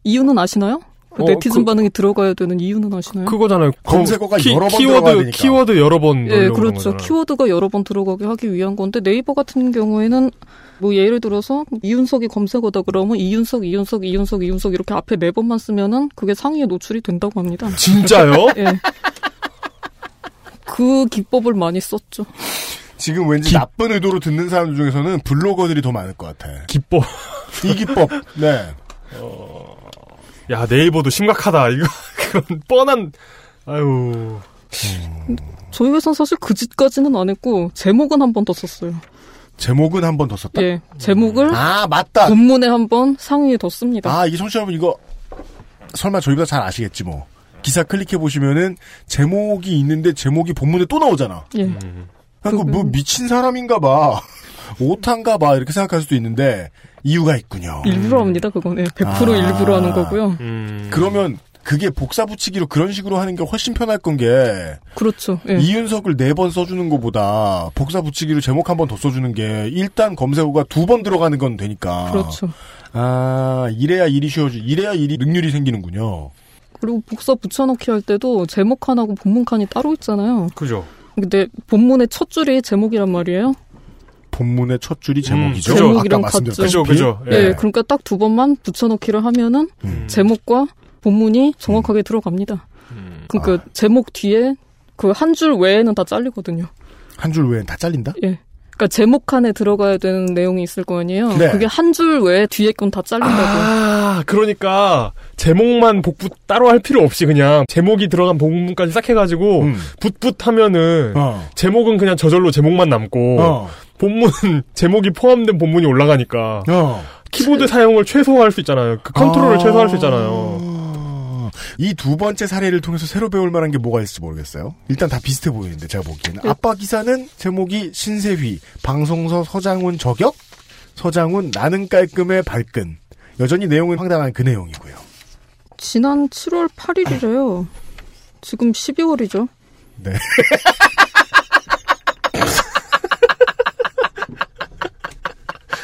이유는 아시나요? 그 어, 네티즌 그- 반응이 들어가야 되는 이유는 아시나요? 그거잖아요. 검색어가 키, 여러 번 키워드, 들어가야 되니까. 키워드 여러 번 예, 그런 그렇죠. 거잖아요. 키워드가 여러 번 들어가게 하기 위한 건데 네이버 같은 경우에는 뭐 예를 들어서 이윤석이 검색어다 그러면 이윤석, 이윤석, 이윤석, 이윤석 이렇게 앞에 네 번만 쓰면은 그게 상위에 노출이 된다고 합니다. 진짜요? <laughs> 예. 그 기법을 많이 썼죠. 지금 왠지 나쁜 의도로 듣는 사람들 중에서는 블로거들이 더 많을 것 같아. 기법. 이 기법. 네. 야 네이버도 심각하다. 이거 <laughs> 그런 뻔한 아유. 저희 회사는 사실 그 짓까지는 안 했고 제목은 한 번 더 썼어요. 제목은 한 번 더 썼다? 예, 제목을 아, 맞다. 본문에 한 번 상위에 뒀습니다. 아, 이 청취자 여러분 이거 설마 저희보다 잘 아시겠지 뭐. 기사 클릭해 보시면은 제목이 있는데 제목이 본문에 또 나오잖아. 예. 그러니까 뭐 미친 사람인가 봐. <laughs> 오탄가 봐. 이렇게 생각할 수도 있는데 이유가 있군요. 일부러 합니다, 그거는. 100% 아. 일부러 하는 거고요. 그러면 그게 복사 붙이기로 그런 식으로 하는 게 훨씬 편할 건 게 그렇죠. 예. 이윤석을 네 번 써주는 것보다 복사 붙이기로 제목 한 번 더 써주는 게 일단 검색어가 두 번 들어가는 건 되니까. 그렇죠. 아 이래야 일이 쉬워지. 이래야 일이 능률이 생기는군요. 그리고 복사 붙여넣기 할 때도 제목 칸하고 본문 칸이 따로 있잖아요. 그죠. 근데 본문의 첫 줄이 제목이란 말이에요. 본문의 첫 줄이 제목이죠. 음, 제목이랑 아까 같죠. 말씀드렸다시피. 예. 그러니까 딱 두 번만 붙여넣기를 하면은 음. 제목과 본문이 정확하게 들어갑니다. 그러니까 아. 제목 뒤에 그 한 줄 외에는 다 잘리거든요. 한 줄 외엔 다 잘린다? 예. 그러니까 제목 칸에 들어가야 되는 내용이 있을 거 아니에요. 네. 그게 한 줄 외에 뒤에 건 다 잘린다고. 아, 그러니까 제목만 복붙 따로 할 필요 없이 그냥 제목이 들어간 본문까지 싹 해가지고 음. 붓붓 하면은 어. 제목은 그냥 저절로 제목만 남고 어. 본문은 <laughs> 제목이 포함된 본문이 올라가니까 어. 키보드 사용을 최소화할 수 있잖아요. 그 컨트롤을 아. 최소화할 수 있잖아요. 이 두 번째 사례를 통해서 새로 배울 만한 게 뭐가 있을지 모르겠어요. 일단 다 비슷해 보이는데 제가 보기에는 네. 아빠 기사는 제목이 신세휘 방송서 서장훈 저격 서장훈 나는 깔끔의 발끈 여전히 내용은 황당한 그 내용이고요. 지난 7월 8일이래요. 지금 12월이죠. 네. <laughs>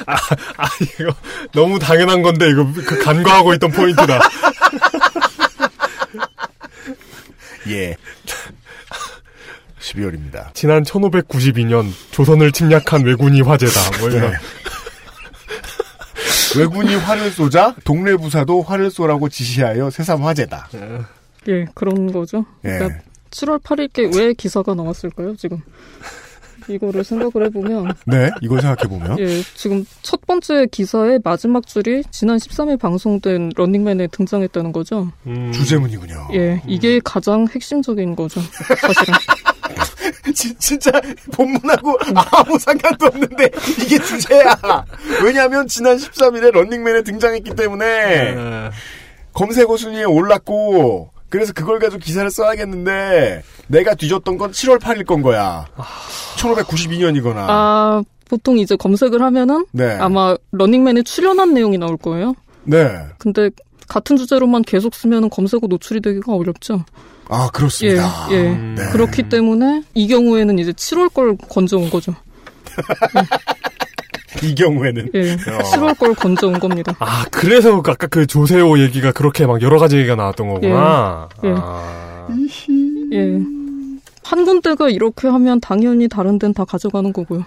아, 아, 이거 너무 당연한 건데 이거 그 간과하고 있던 포인트다. <laughs> 예. 12월입니다. 지난 1592년 조선을 침략한 왜군이 화제다. 뭐 이런. 네. 왜군이 활을 쏘자 동네 부사도 활을 쏘라고 지시하여 새삼 화제다. 예, 그런 거죠. 예. 그러니까 7월 8일께 왜 기사가 나왔을까요, 지금? 이거를 생각을 해보면. 네, 이걸 생각해 보면 예, 지금 첫 번째 기사의 마지막 줄이 지난 13일 방송된 런닝맨에 등장했다는 거죠. 음. 주제문이군요. 예, 이게 가장 핵심적인 거죠. 사실은. <laughs> 진- 진짜 본문하고 아무 상관도 없는데 이게 주제야. 왜냐하면 지난 13일에 런닝맨에 등장했기 때문에 네. 검색어 순위에 올랐고 그래서 그걸 가지고 기사를 써야겠는데 내가 뒤졌던 건 7월 8일 건 거야. 1592년이거나. 아, 보통 이제 검색을 하면은 네. 아마 런닝맨에 출연한 내용이 나올 거예요. 네. 근데 같은 주제로만 계속 쓰면 검색어 노출이 되기가 어렵죠. 아 그렇습니다. 예, 예. 네. 그렇기 때문에 이 경우에는 이제 7월 걸 건져온 거죠. <laughs> 이 경우에는 예, 7월 걸 건져온 겁니다. 아, 그래서 아까 그 조세호 얘기가 그렇게 막 여러 가지 얘기가 나왔던 거구나. 예. 예. 아. 예. 한 군데가 이렇게 하면 당연히 다른 데는 다 가져가는 거고요.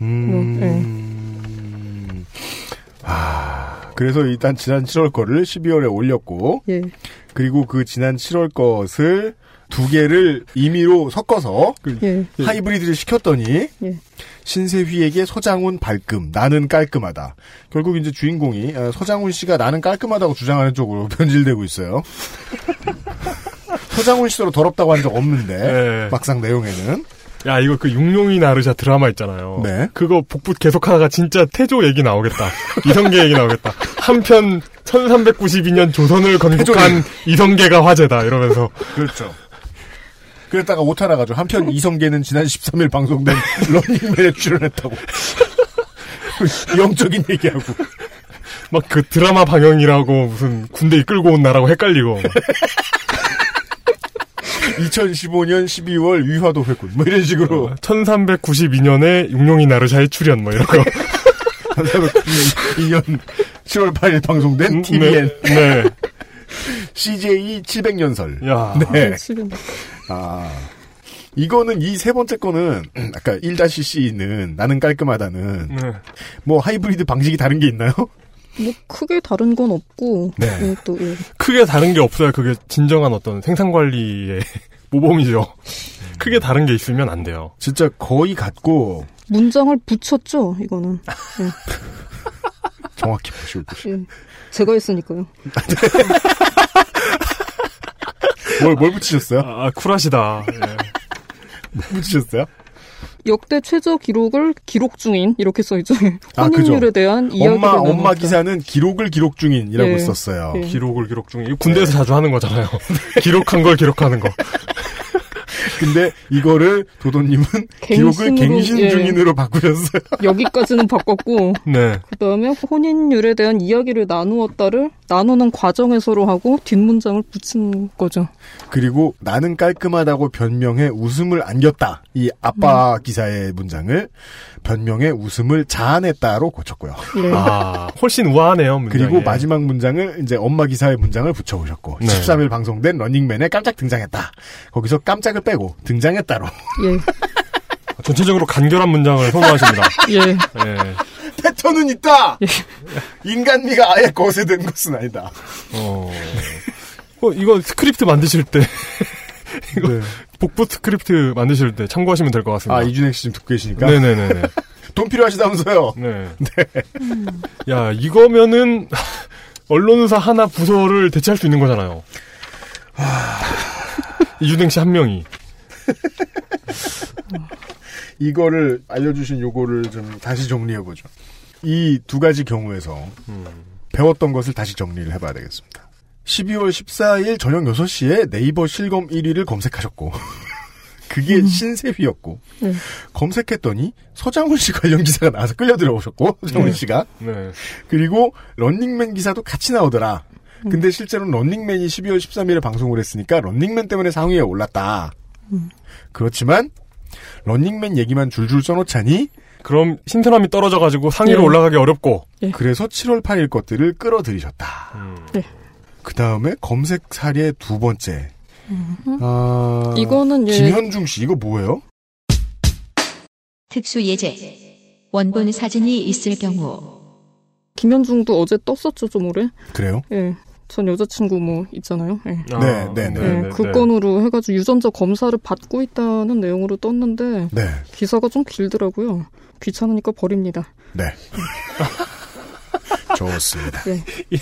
음. 아, 그래서 일단 지난 7월 거를 12월에 올렸고, 예. 그리고 그 지난 7월 것을 두 개를 임의로 섞어서 그 예. 하이브리드를 시켰더니 예. 신세휘에게 서장훈 발금, 나는 깔끔하다. 결국 이제 주인공이 어, 서장훈 씨가 나는 깔끔하다고 주장하는 쪽으로 <laughs> 변질되고 있어요. <laughs> 서장훈 씨로 더럽다고 한 적 없는데 예. 막상 내용에는 야, 이거 그 육룡이 나르샤 드라마 있잖아요. 네. 그거 복붙 계속 하다가 진짜 태조 얘기 나오겠다. 이성계 얘기 나오겠다. 한편 1392년 조선을 건국한 이성계가 화제다. 이러면서. 그렇죠. 그랬다가 오타 나가죠. 한편 이성계는 지난 13일 방송된 <laughs> 런닝맨에 출연했다고. <laughs> 영적인 얘기하고. 막 그 드라마 방영이라고 무슨 군대 이끌고 온 나라고 헷갈리고. <laughs> 2015년 12월 위화도 회군. 뭐 이런 식으로. 1392년에 육룡이 나르샤에 출연 뭐 이런 거. 1392년 7월 8일 방송된 TVN. 네. 네. CJ 700년설. 야. 네. 700. 아. 이거는 이 세 번째 거는 <clears throat> 아까 1-C는 나는 깔끔하다는 네. 뭐 하이브리드 방식이 다른 게 있나요? 뭐 크게 다른 건 없고 네. 예, 또 예. 크게 다른 게 없어야 그게 진정한 어떤 생산 관리의 <laughs> 모범이죠. 크게 다른 게 있으면 안 돼요. 진짜 거의 같고 문장을 붙였죠. 이거는 예. <laughs> 정확히 보시고. 예. 제가 했으니까요. <laughs> 뭘, 뭘 붙이셨어요? 아, 쿨하시다. 예. 뭘 <laughs> 붙이셨어요? 역대 최저 기록을 기록 중인 이렇게 써 있죠. 아, 그죠. 혼인율에 대한 이야기를 엄마, 엄마 나눴다. 기사는 기록을 기록 중인이라고 예. 썼어요. 예. 기록을 기록 중에 이거 군대에서 자주 하는 거잖아요. <laughs> 기록한 걸 기록하는 거. 근데 이거를 도도님은 <laughs> 기록을 갱신 예. 중인으로 바꾸셨어요. 여기까지는 바꿨고 <laughs> 네. 그 다음에 혼인율에 대한 이야기를 나누었다를 나누는 과정에서로 하고 뒷문장을 붙인 거죠. 그리고 나는 깔끔하다고 변명해 웃음을 안겼다. 이 아빠 음. 기사의 문장을 변명해 웃음을 자아냈다로 고쳤고요. 예. 아, 훨씬 우아하네요. 문장이. 그리고 마지막 문장을 이제 엄마 기사의 문장을 붙여오셨고 네. 13일 방송된 런닝맨에 깜짝 등장했다. 거기서 깜짝을 빼고 등장했다로 예. <laughs> 전체적으로 간결한 문장을 선호하십니다. 예. 예. 패턴은 있다. <laughs> 인간미가 아예 거세된 것은 아니다. 어. 어, 이거 스크립트 만드실 때 <laughs> 이거 네. 복붙 스크립트 만드실 때 참고하시면 될 것 같습니다. 아 이준행 씨 지금 듣고 계시니까 네네네네. <laughs> 돈 필요하시다면서요. 네. 야, 이거면은 언론사 하나 부서를 대체할 수 있는 거잖아요. 이준행 씨 한 명이. 이거를 알려주신 요거를 좀 다시 정리해보죠. 이 두 가지 경우에서 배웠던 것을 다시 정리를 해봐야 되겠습니다. 12월 14일 저녁 6시에 네이버 실검 1위를 검색하셨고 <laughs> 그게 신세휘였고 네. 검색했더니 서장훈 씨 관련 기사가 나와서 끌려 들어오셨고 서장훈 네. 씨가 네. 그리고 런닝맨 기사도 같이 나오더라. 근데 실제로는 런닝맨이 12월 13일에 방송을 했으니까 런닝맨 때문에 상위에 올랐다. 그렇지만 런닝맨 얘기만 줄줄 써놓자니 그럼 신선함이 떨어져가지고 상위로 예. 올라가기 어렵고. 그래서 7월 8일 것들을 끌어들이셨다. 네. 그 다음에 검색 사례 두 번째. 아, 이거는 예. 김현중 씨 이거 뭐예요? 특수 예제. 원본 사진이 있을 경우 김현중도 어제 떴었죠 좀 오래. 그래요? 예. 전 여자친구 뭐 있잖아요. 예. 네, 네, 네. 예, 그 건으로 해가지고 유전자 검사를 받고 있다는 내용으로 떴는데 네. 기사가 좀 길더라고요. 귀찮으니까 버립니다. 네. <laughs> 좋습니다. 예. <laughs>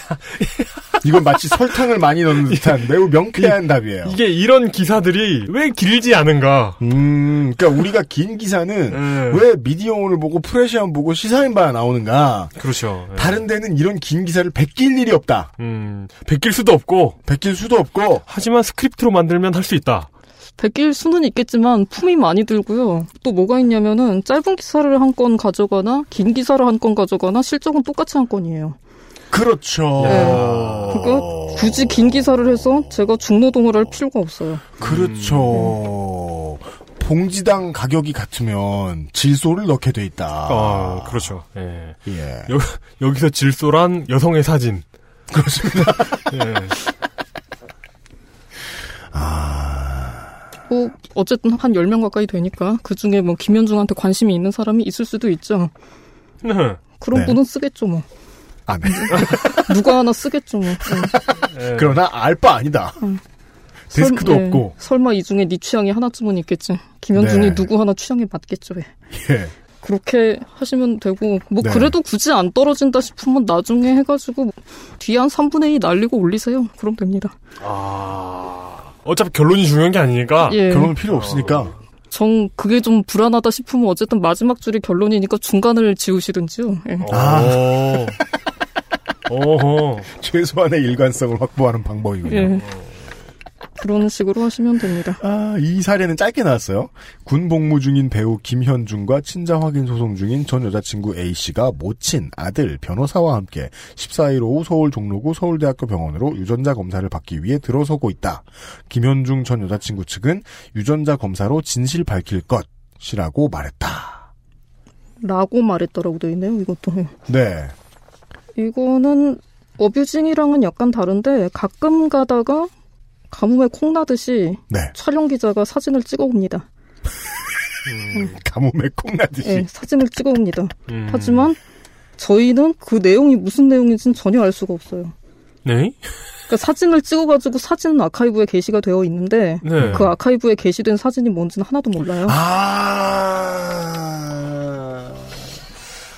이건 마치 설탕을 많이 넣는 <laughs> 듯한 매우 명쾌한 답이에요. 이게 이런 기사들이 왜 길지 않은가? 음, 그러니까 우리가 긴 기사는 네. 왜 미디어오늘 보고 프레시안 보고 시사인 봐가 나오는가? 그렇죠. 예. 다른 데는 이런 긴 기사를 베낄 일이 없다. 음, 베낄 수도 없고. 베낄 수도 없고. 하지만 스크립트로 만들면 할 수 있다. 베낄 수는 있겠지만 품이 많이 들고요. 또 뭐가 있냐면은 짧은 기사를 한 건 가져가나 긴 기사를 한 건 가져가나 실적은 똑같이 한 건이에요. 그렇죠. 그러니까 굳이 긴 기사를 해서 제가 중노동을 할 필요가 없어요. 그렇죠. 봉지당 가격이 같으면 질소를 넣게 돼 있다. 아, 그렇죠. 예. 예. 여, 여기서 질소란 여성의 사진. 그렇습니다. <laughs> 예. 뭐 어쨌든 한 10명 가까이 되니까 그중에 뭐 김현중한테 관심이 있는 사람이 있을 수도 있죠. 네. 그런 네. 분은 쓰겠죠 뭐. 아, 네. <laughs> 누가 하나 쓰겠죠 뭐. 예. 그러나 알 바 아니다. 데스크도 설마- 예. 없고. 설마 이 중에 네 취향이 하나쯤은 있겠지. 김현중이 네. 누구 하나 취향에 맞겠죠. 왜. 예. 그렇게 하시면 되고 뭐 네. 그래도 굳이 안 떨어진다 싶으면 나중에 해가지고 뒤에 한 3분의 2 날리고 올리세요. 그럼 됩니다. 어차피 결론이 중요한 게 아니니까. 예. 결론은 필요 없으니까. 정 그게 좀 불안하다 싶으면 어쨌든 마지막 줄이 결론이니까 중간을 지우시든지요. 예. 아. 오. 오호. <laughs> 최소한의 일관성을 확보하는 방법이군요. 예. 그런 식으로 하시면 됩니다. 아, 이 사례는 짧게 나왔어요. 군 복무 중인 배우 김현중과 친자 확인 소송 중인 전 여자친구 A씨가 모친 아들 변호사와 함께 14일 오후 서울 종로구 서울대학교 병원으로 유전자 검사를 받기 위해 들어서고 있다. 김현중 전 여자친구 측은 유전자 검사로 진실 밝힐 것이라고 말했다. 라고 말했더라고 돼 있네요. 이것도. 예. 네. 이거는 어뷰징이랑은 약간 다른데 가끔 가다가 가뭄에 콩 나듯이 네. 촬영 기자가 사진을 찍어 옵니다. 가뭄에 콩나듯이. 예, 사진을 찍어옵니다. 음. 하지만 저희는 그 내용이 무슨 내용인지는 전혀 알 수가 없어요. 네? 그러니까 사진을 찍어가지고 사진은 아카이브에 게시가 되어 있는데 네. 그 아카이브에 게시된 사진이 뭔지는 하나도 몰라요. 아.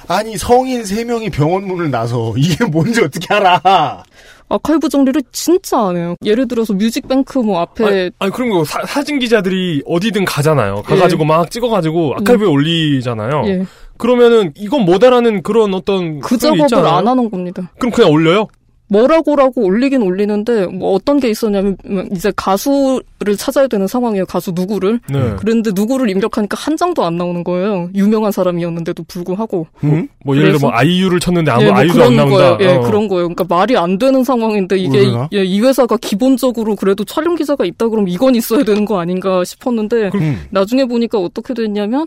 아니, 성인 3명이 병원 문을 나서 이게 뭔지 어떻게 알아? 아카이브 정리를 진짜 안 해요. 예를 들어서 뮤직뱅크 뭐 앞에 아니, 아니 그런 거 사, 사진 기자들이 어디든 가잖아요. 가가지고 예. 막 찍어가지고 아카이브에 올리잖아요. 예. 그러면은 이건 뭐다라는 그런 어떤 그 작업을. 안 하는 겁니다. 그럼 그냥 올려요? 뭐라고라고 올리긴 올리는데 뭐 어떤 게 있었냐면 이제 가수를 찾아야 되는 상황이에요. 가수 누구를. 네. 그런데 누구를 입력하니까 한 장도 안 나오는 거예요. 유명한 사람이었는데도 불구하고. 뭐, 뭐 예를 들어 뭐 아이유를 쳤는데 아무 예, 뭐 아이유도 안 나온다. 거예요. 예, 어. 그런 거예요. 그러니까 말이 안 되는 상황인데 이게? 예, 이 회사가 기본적으로 그래도 촬영 기자가 있다 그러면 이건 있어야 되는 거 아닌가 싶었는데 음. 나중에 보니까 어떻게 됐냐면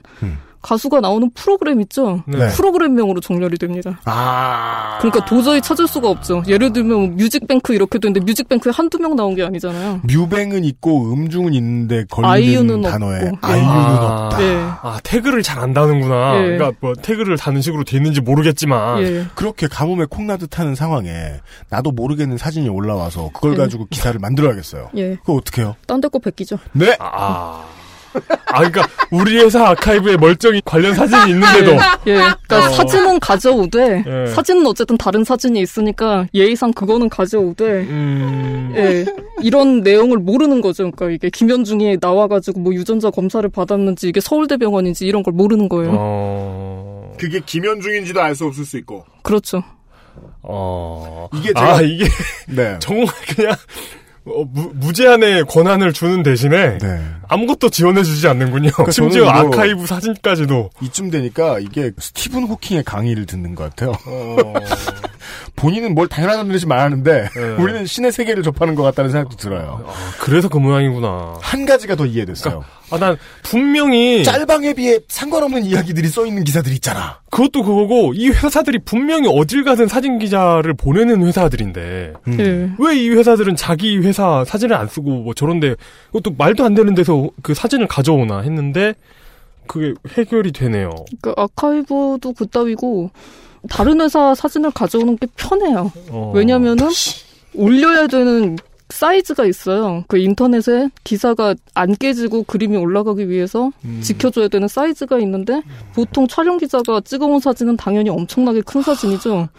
가수가 나오는 프로그램 있죠. 네. 프로그램명으로 정렬이 됩니다. 아. 그러니까 도저히 찾을 수가 없죠. 예를 들면 뭐 뮤직뱅크 이렇게 되는데 뮤직뱅크에 한두 명 나온 게 아니잖아요. 뮤뱅은 있고 음중은 있는데 걸리는 단어에 없고. 아이유는 아, 없다. 예. 아, 태그를 잘 안 다는구나. 예. 그러니까 뭐 태그를 다는 식으로 돼 있는지 모르겠지만. 예. 그렇게 가뭄에 콩나듯 하는 상황에 나도 모르겠는 사진이 올라와서 그걸 예. 가지고 기사를 만들어야겠어요. 예. 그거 어떻게 해요? 딴 데 거 베끼죠. 네. 아. 아, 그러니까 우리 회사 아카이브에 멀쩡히 관련 사진이 있는데도 예. 그러니까 어. 사진은 가져오되 예. 사진은 어쨌든 다른 사진이 있으니까 예의상 그거는 가져오되 음. 예. 이런 내용을 모르는 거죠. 그러니까 이게 김현중이 나와가지고 뭐 유전자 검사를 받았는지 이게 서울대병원인지 이런 걸 모르는 거예요. 어. 그게 김현중인지도 알 수 없을 수 있고. 그렇죠. 어. 이게 제가 아, 이게 네. <laughs> 정말 그냥 어, 무, 무제한의 권한을 주는 대신에 네. 아무것도 지원해주지 않는군요. 그러니까 심지어 아카이브 사진까지도. 이쯤 되니까 이게 스티븐 호킹의 강의를 듣는 것 같아요. 어. <laughs> 본인은 뭘 당연하다는 듯이 말하는데 네. 우리는 신의 세계를 접하는 것 같다는 생각도 들어요. 아, 그래서 그 모양이구나. 한 가지가 더 이해됐어요. 아, 난 분명히 짤방에 비해 상관없는 이야기들이 써 있는 기사들 있잖아. 그것도 그거고 이 회사들이 분명히 어딜 가든 사진 기자를 보내는 회사들인데 음. 예. 왜이 회사들은 자기 회사 사진을 안 쓰고 뭐 저런데 그것도 말도 안 되는 데서 그 사진을 가져오나 했는데 그게 해결이 되네요. 그러니까 아카이브도 그따위고 다른 회사 사진을 가져오는 게 편해요. 어. 왜냐면은 올려야 되는 사이즈가 있어요. 그 인터넷에 기사가 안 깨지고 그림이 올라가기 위해서 음. 지켜줘야 되는 사이즈가 있는데 보통 촬영 기자가 찍어온 사진은 당연히 엄청나게 큰 사진이죠.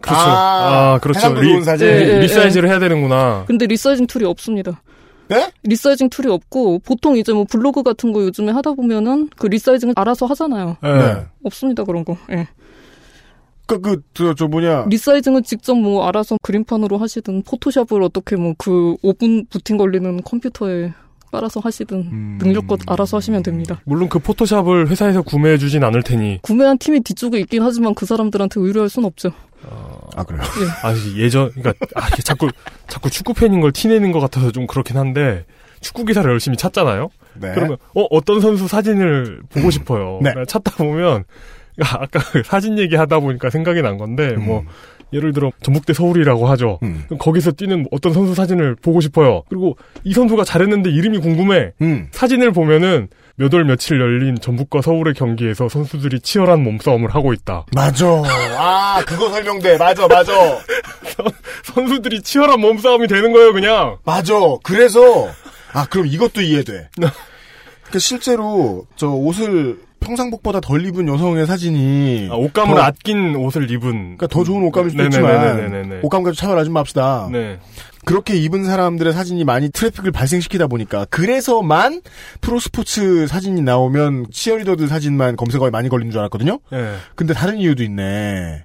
그렇죠. 아, 아, 그렇죠. 좋은 사진. 예, 예, 예. 리사이즈를 해야 되는구나. 근데 resizing tool이 없습니다. 네? resizing tool이 없고 보통 이제 뭐 블로그 같은 거 요즘에 하다 보면은 그 resizing을 알아서 하잖아요. 예. 네. 없습니다 그런 거. 예. 그, 그, 저, 저 뭐냐. resizing은 직접 뭐 알아서 그림판으로 하시든 포토샵을 어떻게 뭐 그 5분 부팅 걸리는 컴퓨터에 깔아서 하시든 능력껏 알아서 하시면 됩니다. 물론 그 포토샵을 회사에서 구매해 주진 않을 테니. 구매한 팀이 뒤쪽에 있긴 하지만 그 사람들한테 의뢰할 순 없죠. 아, 그래요? 아, 예전, 그니까, 아, 이게 자꾸, 자꾸 축구 팬인 걸 티내는 것 같아서 좀 그렇긴 한데, 축구 기사를 열심히 찾잖아요? 네. 그러면, 어, 어떤 선수 사진을 보고 싶어요. 네. 찾다 보면, 아까 그 사진 얘기하다 보니까 생각이 난 건데, 음. 뭐, 예를 들어, 전북대 서울이라고 하죠. 그럼 거기서 뛰는 어떤 선수 사진을 보고 싶어요. 그리고 이 선수가 잘했는데 이름이 궁금해. 음. 사진을 보면은 몇 월 며칠 열린 전북과 서울의 경기에서 선수들이 치열한 몸싸움을 하고 있다. 맞아. 아, 그거 설명돼. 맞아, 맞아. <laughs> 선수들이 치열한 몸싸움이 되는 거예요, 그냥. 맞아. 그래서, 아, 그럼 이것도 이해돼. <laughs> 그러니까 실제로, 저 옷을 평상복보다 덜 입은 여성의 사진이. 아, 옷감을 더- 아낀 옷을 입은. 그러니까 더 좋은 옷감일 수도 네네네네네네. 있지만. 옷감 가지고 차별하지 맙시다. 네. 그렇게 입은 사람들의 사진이 많이 트래픽을 발생시키다 보니까 그래서만 프로스포츠 사진이 나오면 치어리더들 사진만 검색어에 많이 걸리는 줄 알았거든요. 네. 근데 다른 이유도 있네.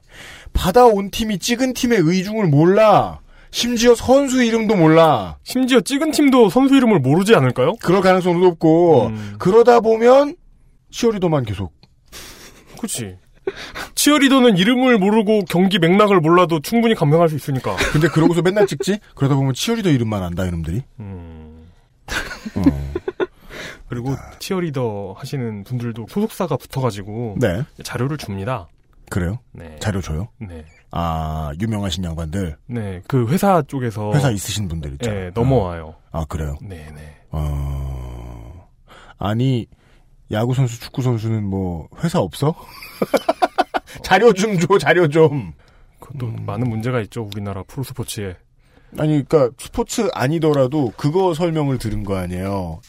받아온 팀이 찍은 팀의 의중을 몰라. 심지어 선수 이름도 몰라. 심지어 찍은 팀도 선수 이름을 모르지 않을까요? 그럴 가능성도 높고 음. 그러다 보면 치어리더만 계속. 그치. 치어리더는 이름을 모르고 경기 맥락을 몰라도 충분히 감명할 수 있으니까. 근데 그러고서 맨날 찍지? 그러다 보면 치어리더 이름만 안다 이놈들이. 음. 어. <laughs> 그리고 치어리더 하시는 분들도 소속사가 붙어가지고 네. 자료를 줍니다. 그래요? 네. 자료 줘요? 네. 아 유명하신 양반들. 네. 그 회사 쪽에서 회사 있으신 분들 있잖아요. 네, 넘어와요. 아 그래요? 네, 네. 어... 아니 야구 선수, 축구 선수는 뭐 회사 없어? <laughs> 자료 좀 줘, 자료 좀. 그것도 많은 문제가 있죠 우리나라 프로 스포츠에. 아니, 그니까, 스포츠 아니더라도 그거 설명을 들은 거 아니에요.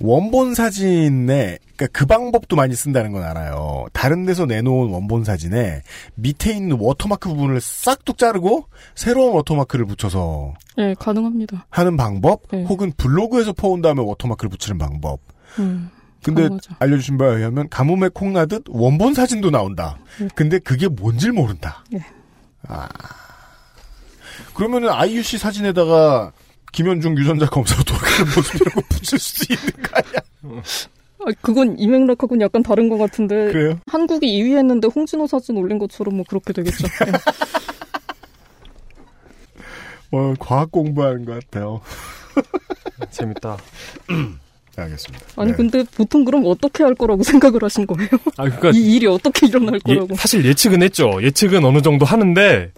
원본 사진에, 그니까 그 방법도 많이 쓴다는 건 알아요. 다른 데서 내놓은 원본 사진에 밑에 있는 워터마크 부분을 싹둑 자르고 새로운 워터마크를 붙여서 예, 가능합니다. 하는 방법, 네. 혹은 블로그에서 퍼온 다음에 워터마크를 붙이는 방법. 음, 근데. 알려주신 바에 의하면 가뭄에 콩 나듯 원본 사진도 나온다. 근데 그게 뭔지를 모른다. 예. 아. 그러면은 아이유 씨 사진에다가 김현중 유전자 검사 돌아가는 모습이라고 <laughs> 붙일 수도 있는 거 아니야? 아, 그건 이맥락하고는 약간 다른 것 같은데. 그래요? 한국이 2위 했는데 홍진호 사진 올린 것처럼 뭐 그렇게 되겠죠. 예. 뭐 과학 공부하는 것 같아요. 재밌다. <laughs> 알겠습니다. 아니 네. 근데 보통 그럼 어떻게 할 거라고 <laughs> 생각을 하신 거예요? 아, 그러니까 이 일이 어떻게 일어날 예, 거라고? 사실 예측은 했죠. 예측은 어느 정도 하는데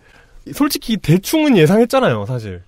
솔직히 대충은 예상했잖아요, 사실.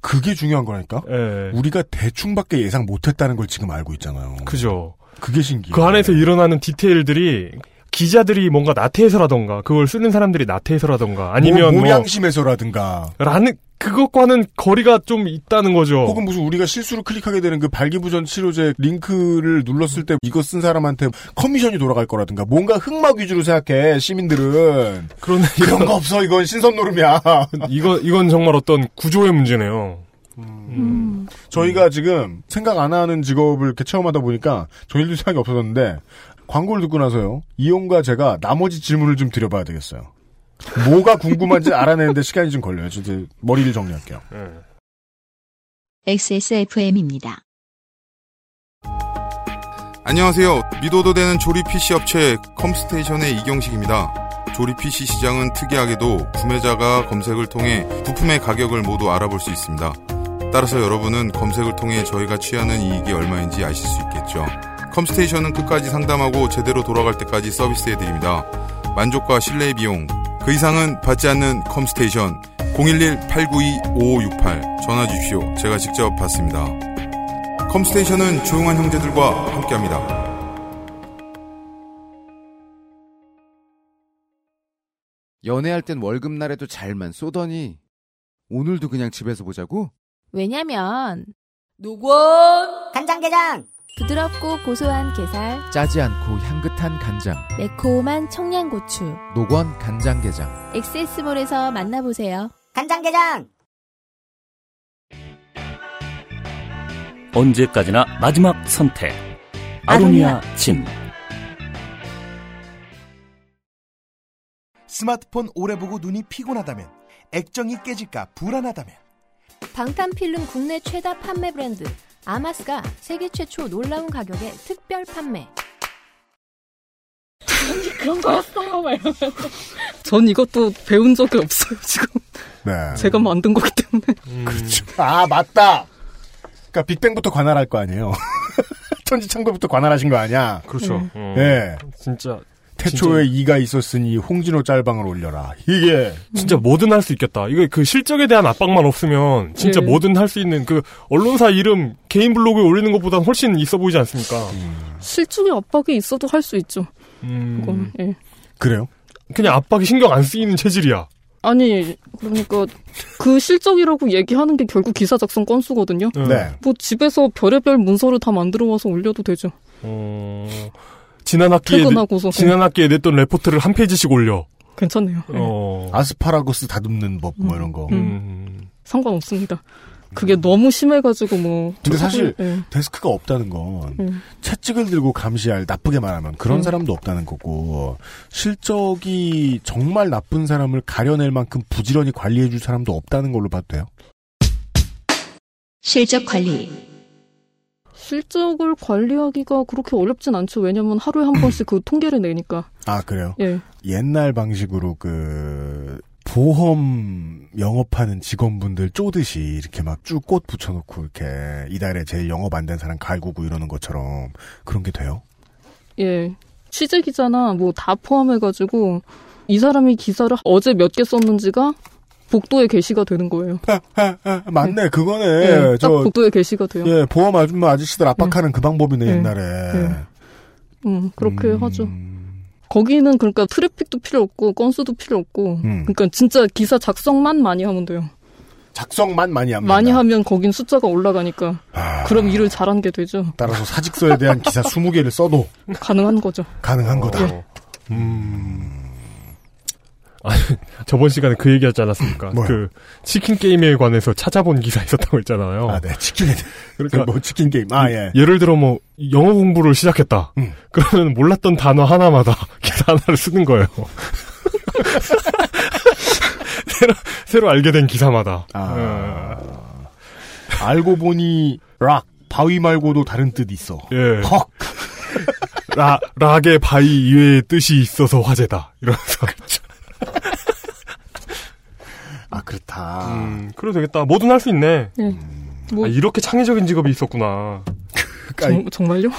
그게 중요한 거라니까. 예. 우리가 대충밖에 예상 못했다는 걸 지금 알고 있잖아요. 그죠. 그게 신기해. 그 안에서 일어나는 디테일들이 기자들이 뭔가 나태해서라던가 그걸 쓰는 사람들이 나태해서라던가 아니면 모, 뭐 모양심에서라든가 라는 그것과는 거리가 좀 있다는 거죠. 혹은 무슨 우리가 실수로 클릭하게 되는 그 발기부전 치료제 링크를 눌렀을 때 이거 쓴 사람한테 커미션이 돌아갈 거라든가 뭔가 흑막 위주로 생각해 시민들은 그런 <laughs> 그런 거 없어 이건 신선 노름이야. <laughs> 이건 이건 정말 어떤 구조의 문제네요. 음. 저희가 지금 생각 안 하는 직업을 이렇게 체험하다 보니까 저희도 생각이 없어졌는데 광고를 듣고 나서요 이용과 제가 나머지 질문을 좀 드려봐야 되겠어요. 뭐가 궁금한지 알아내는데 시간이 좀 걸려요. 저 이제 머리를 정리할게요. XSFM입니다. 안녕하세요. 믿어도 되는 조립 PC 업체 컴스테이션의 이경식입니다. 조립 PC 시장은 특이하게도 구매자가 검색을 통해 부품의 가격을 모두 알아볼 수 있습니다. 따라서 여러분은 검색을 통해 저희가 취하는 이익이 얼마인지 아실 수 있겠죠. 컴스테이션은 끝까지 상담하고 제대로 돌아갈 때까지 서비스해드립니다. 만족과 신뢰의 비용, 그 이상은 받지 않는 컴스테이션 011-892-5568 전화 주십시오. 제가 직접 받습니다. 컴스테이션은 조용한 형제들과 함께합니다. 연애할 땐 월급날에도 잘만 쏘더니 오늘도 그냥 집에서 보자고? 왜냐면 노건 간장게장 부드럽고 고소한 게살 짜지 않고 향긋한 간장 매콤한 청양고추 노건 간장게장 엑세스몰에서 만나보세요. 간장게장 언제까지나 마지막 선택. 아로니아 진. 스마트폰 오래 보고 눈이 피곤하다면 액정이 깨질까 불안하다면 방탄필름 국내 최다 판매 브랜드 아마스가 세계 최초 놀라운 가격에 특별 판매. 그런 거였어. 전 이것도 배운 적이 없어요 지금. 네. 제가 만든 거기 때문에. 그렇죠. 아 맞다. 그러니까 빅뱅부터 관할할 거 아니에요. <laughs> 천지창조부터 관할하신 거 아니야. 그렇죠. 네. 어, 네. 진짜 태초에 이가 있었으니 홍진호 짤방을 올려라. 이게 진짜 뭐든 할 수 있겠다. 이거 그 실적에 대한 압박만 없으면 진짜 예. 뭐든 할 수 있는 그 언론사 이름 개인 블로그에 올리는 것보다 훨씬 있어 보이지 않습니까? 실적의 압박이 있어도 할 수 있죠. 음, 그거는. 예. 그래요? 그냥 압박이 신경 안 쓰이는 체질이야. 아니 그러니까 그 실적이라고 얘기하는 게 결국 기사 작성 건수거든요. 네. 뭐 집에서 별의별 문서를 다 만들어 와서 올려도 되죠. 어, 지난 학기에 퇴근하고서. 지난 학기에 냈던 레포트를 한 페이지씩 올려. 괜찮네요. 예. 어. 아스파라거스 다듬는 법 뭐 이런 거. 음. 상관없습니다. 그게 너무 심해가지고 뭐. 근데 사실 예. 데스크가 없다는 건 음. 채찍을 들고 감시할 나쁘게 말하면 그런 음. 사람도 없다는 거고 실적이 정말 나쁜 사람을 가려낼 만큼 부지런히 관리해줄 사람도 없다는 걸로 봐도 돼요. 실적 관리. 실적을 관리하기가 그렇게 어렵진 않죠. 왜냐면 하루에 한 번씩 그 통계를 내니까. 아 그래요? 예. 옛날 방식으로 그 보험 영업하는 직원분들 쪼듯이 이렇게 막 쭉 꽃 붙여놓고 이렇게 이달에 제일 영업 안 된 사람 갈구고 이러는 것처럼 그런 게 돼요? 예. 취재 기자나 뭐 다 포함해가지고 이 사람이 기사를 어제 몇 개 썼는지가 복도에 게시가 되는 거예요. 아, 맞네 그거네. 예, 딱저 복도에 게시가 돼요. 예 보험 아줌마 아저씨들 압박하는 그 방법이네 예. 옛날에. 예. 음, 그렇게 하죠. 거기는 그러니까 트래픽도 필요 없고 건수도 필요 없고 음. 그러니까 진짜 기사 작성만 많이 하면 돼요. 작성만 많이 합니다. 많이 하면 거긴 숫자가 올라가니까 그럼 일을 잘한 게 되죠. 따라서 사직서에 대한 기사 20개를 써도 <laughs> 가능한 거죠. 가능한 거다. 예. 아니, 저번 시간에 그 얘기 하지 않았습니까? 그 치킨 게임에 관해서 찾아본 기사 <laughs> 있었다고 했잖아요. 아, 네, 치킨. 그러니까 뭐 치킨 게임. 아, 예. 예를 들어 뭐 영어 공부를 시작했다. 그러면 몰랐던 단어 하나마다 <laughs> 기사 하나를 쓰는 거예요. <laughs> 새로, 새로 알게 된 기사마다. 아. 알고 보니 락 바위 말고도 다른 뜻 있어. 예. 헉. 라, 락의 바위 이외의 뜻이 있어서 화제다. 이러면서. <laughs> 아, 그렇다. 음, 그래도 되겠다. 뭐든 할 수 있네. 네. 뭐- 아, 이렇게 창의적인 직업이 있었구나. 정, 정말요? <laughs>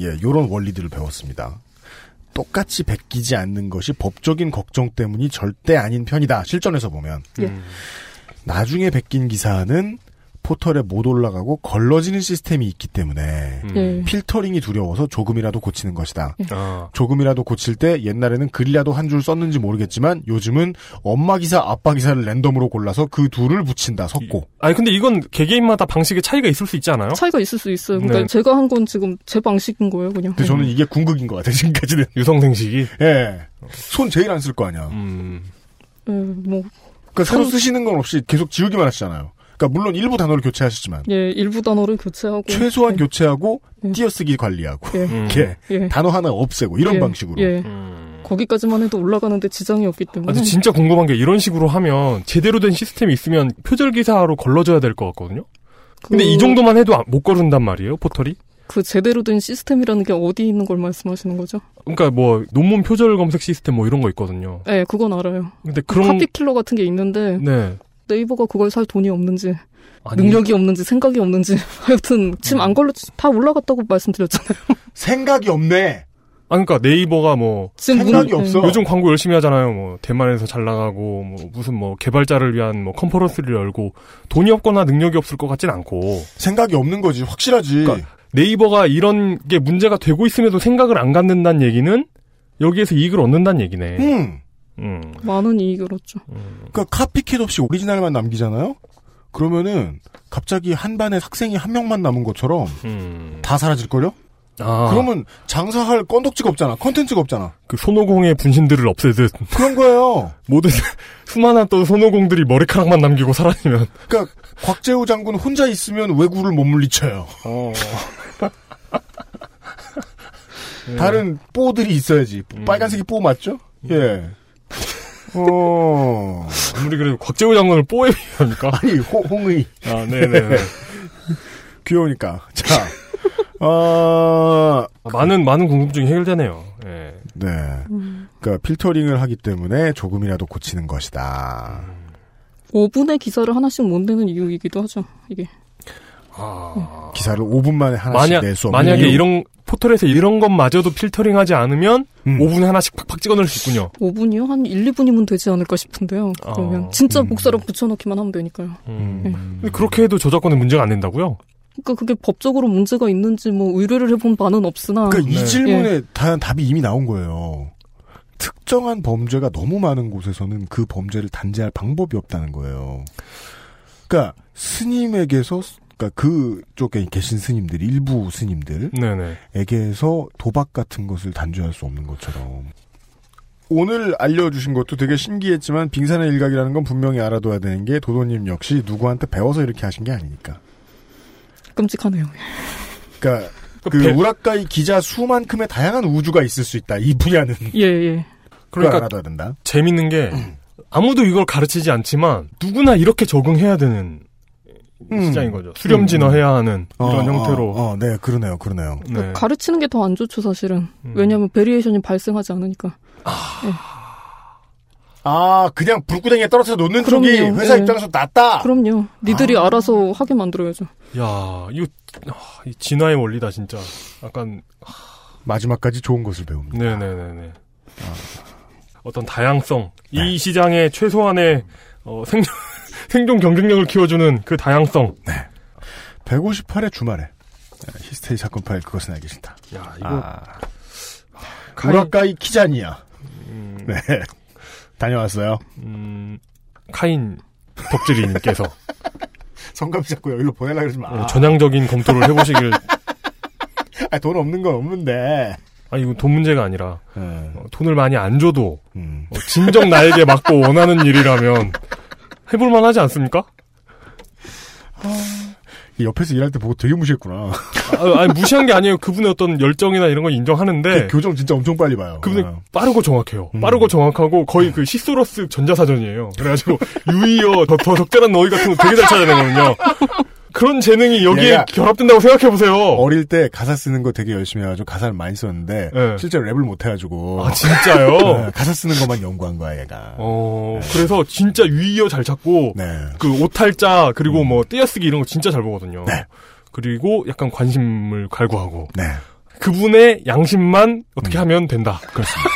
예, 요런 원리들을 배웠습니다. 똑같이 베끼지 않는 것이 법적인 걱정 때문이 절대 아닌 편이다. 실전에서 보면. 예. 나중에 베낀 기사는 포털에 못 올라가고 걸러지는 시스템이 있기 때문에 예. 필터링이 두려워서 조금이라도 고치는 것이다. 아. 조금이라도 고칠 때 옛날에는 글이라도 한 줄 썼는지 모르겠지만 요즘은 엄마 기사, 아빠 기사를 랜덤으로 골라서 그 둘을 붙인다. 섞고. 아니, 근데 이건 개개인마다 방식의 차이가 있을 수 있지 않아요? 차이가 있을 수 있어요. 그러니까 네. 제가 한 건 지금 제 방식인 거예요, 그냥. 근데 저는 이게 궁극인 것 같아요. 지금까지는. 유성생식이? 예. 손 제일 안 쓸 거 아니야. 음. 예, 뭐 그러니까 새로 쓰시는 건 없이 계속 지우기만 하시잖아요. 그러니까 물론 일부 단어를 교체하시지만 예, 일부 단어를 교체하고 최소한 교체하고 띄어쓰기 관리하고 예. <laughs> 이렇게 예. 단어 하나 없애고 이런 예, 방식으로. 예. 거기까지만 해도 올라가는데 지장이 없기 때문에. 아, 근데 진짜 궁금한 게 이런 식으로 하면 제대로 된 시스템이 있으면 표절 기사로 걸러줘야 될 것 같거든요. 근데 그- 이 정도만 해도 안- 못 거른단 말이에요, 포털이? 그 제대로 된 시스템이라는 게 어디 있는 걸 말씀하시는 거죠? 그러니까 뭐 논문 표절 검색 시스템 뭐 이런 거 있거든요. 예, 그건 알아요. 근데 그런 카피킬러 같은 게 있는데 네. 네이버가 그걸 살 돈이 없는지 아니- 능력이 없는지 생각이 없는지 <laughs> 하여튼 지금 안 걸려 다 올라갔다고 말씀드렸잖아요. <laughs> 생각이 없네. 아 그러니까 네이버가 뭐 지금 생각이 문- 없어. 요즘 광고 열심히 하잖아요. 뭐 대만에서 잘 나가고 뭐 무슨 뭐 개발자를 위한 뭐 컨퍼런스를 열고 돈이 없거나 능력이 없을 것 같진 않고 생각이 없는 거지 확실하지. 그러니까 네이버가 이런 게 문제가 되고 있음에도 생각을 안 갖는다는 얘기는 여기에서 이익을 얻는다는 얘기네. 음. 음. 많은 이익을 얻죠. 그러니까 카피캣 없이 오리지널만 남기잖아요. 그러면은 갑자기 한 반에 학생이 한 명만 남은 것처럼 다 사라질 걸요? 음. 아. 그러면 장사할 건덕지가 없잖아. 컨텐츠가 없잖아. 그 손오공의 분신들을 없애듯 그런 거예요. <laughs> 모든 수많은 또 손오공들이 머리카락만 남기고 사라지면 그러니까 곽재우 장군 혼자 있으면 왜구를 못 물리쳐요. 어. <laughs> 다른 뽀들이 있어야지. 빨간색이 뽀 맞죠? 예. 어. 아무리 그래도 곽재우 장군을 뽀에 비합니까? 아니, 호, 홍의. 아, 네네네. <laughs> 귀여우니까. 자, 어, 많은, 많은 궁금증이 해결되네요. 예. 네. 그러니까 필터링을 하기 때문에 조금이라도 고치는 것이다. 5분의 기사를 하나씩 못 내는 이유이기도 하죠. 이게 기사를 5분 만에 하나씩 만약, 낼수 없는 만약에 이유. 이런, 포털에서 이런 것마저도 필터링 하지 않으면 음. 5분에 하나씩 팍팍 찍어 넣을 수 있군요. 5분이요? 한 1, 2분이면 되지 않을까 싶은데요. 그러면 어. 진짜 목사람 붙여넣기만 하면 되니까요. 음. 네. 근데 그렇게 해도 저작권에 문제가 안 된다고요? 그러니까 그게 법적으로 문제가 있는지 뭐 의뢰를 해본 바는 없으나. 그러니까 이 예. 질문에 다 답이 이미 나온 거예요. 특정한 범죄가 너무 많은 곳에서는 그 범죄를 단죄할 방법이 없다는 거예요. 그러니까 스님에게서 그러니까 그쪽에 계신 스님들 일부 스님들 네네. 에게서 도박 같은 것을 단죄할 수 없는 것처럼 오늘 알려주신 것도 되게 신기했지만 빙산의 일각이라는 건 분명히 알아둬야 되는 게 도도님 역시 누구한테 배워서 이렇게 하신 게 아니니까. 끔찍하네요. 그러니까 그 우라까이 기자 수만큼의 다양한 우주가 있을 수 있다. 이 분야는. <laughs> 예, 예. 그걸 그러니까 알아둬야 된다. 재밌는 게 아무도 이걸 가르치지 않지만 누구나 이렇게 적응해야 되는 시장인 거죠. 수렴 진화해야 하는 어, 이런 어, 형태로. 어, 네, 그러네요, 그러네요. 네. 가르치는 게 더 안 좋죠, 사실은. 음. 왜냐하면 variation이 발생하지 않으니까. 아, 그냥 불구덩이에 떨어져 놓는 그럼요. 쪽이 회사 예. 입장에서 낫다. 그럼요. 니들이 알아서 하게 만들어야죠. 야, 이거 아, 이 진화의 원리다 진짜. 약간 마지막까지 좋은 것을 배웁니다. 네 네 네 네. 어떤 다양성, 이 시장의 최소한의 어, 생존 생존 경쟁력을 키워주는 그 다양성. 158회 주말에 히스테리 사건 파일 그것은 알기 싫다. 야 이거 아, 우라카이 키자니야. 네. 다녀왔어요. 음, 카인 덕질이님께서 <laughs> 성감 잡고 여기로 보내려 그러지 마. 어, 전향적인 검토를 해보시길. <laughs> 아, 돈 없는 건 없는데. 아 이거 돈 문제가 아니라 네. 어, 돈을 많이 안 줘도 음. 어, 진정 나에게 맞고 원하는 일이라면 <laughs> 해볼만 하지 않습니까? 이 옆에서 일할 때 보고 되게 무시했구나. 아, 아니 무시한 게 아니에요. 그분의 어떤 열정이나 이런 건 인정하는데 그 교정 진짜 엄청 빨리 봐요. 그분이 어. 빠르고 정확해요. 음. 빠르고 정확하고 거의 그 시소러스 전자사전이에요. 그래가지고 <laughs> 유이어 더, 더 적절한 너희 같은 거 되게 잘 찾아내거든요. 그런 재능이 여기에 결합된다고 생각해 보세요. 어릴 때 가사 쓰는 거 되게 열심히 해가지고 가사를 많이 썼는데 네. 실제로 랩을 못 해가지고 아, 진짜요? <laughs> 네, 가사 쓰는 것만 연구한 거야 얘가. 어, 그래서 진짜 유의어 잘 찾고, 네. 그 오탈자, 그리고 뭐 띄어쓰기 이런 거 진짜 잘 보거든요. 네. 그리고 약간 관심을 갈구하고, 네. 그분의 양심만 어떻게 하면 된다. 그렇습니다.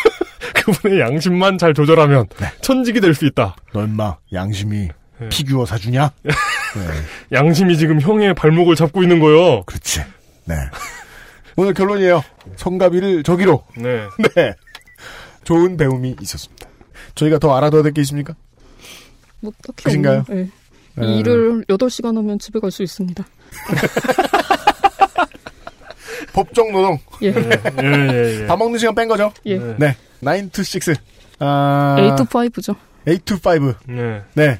<laughs> 그분의 양심만 잘 조절하면 천직이 될 수 있다. 너 임마 양심이 피규어 사주냐? <laughs> 네. 양심이 지금 형의 발목을 잡고 있는 거요. 그렇지. 네. 오늘 결론이에요. 성가비를 저기로. 네. 네. 좋은 배움이 있었습니다. 저희가 더 알아둬야 될 게 있습니까? 뭐 딱히? 없네요. 네. 음. 일을 8시간 하면 집에 갈 수 있습니다. <laughs> 법정 노동. 예. 예, 예, 밥 먹는 시간 뺀 거죠? 예. 네. 9 to 6. 아. 8 to 5죠. 8 to 5. 네. 네.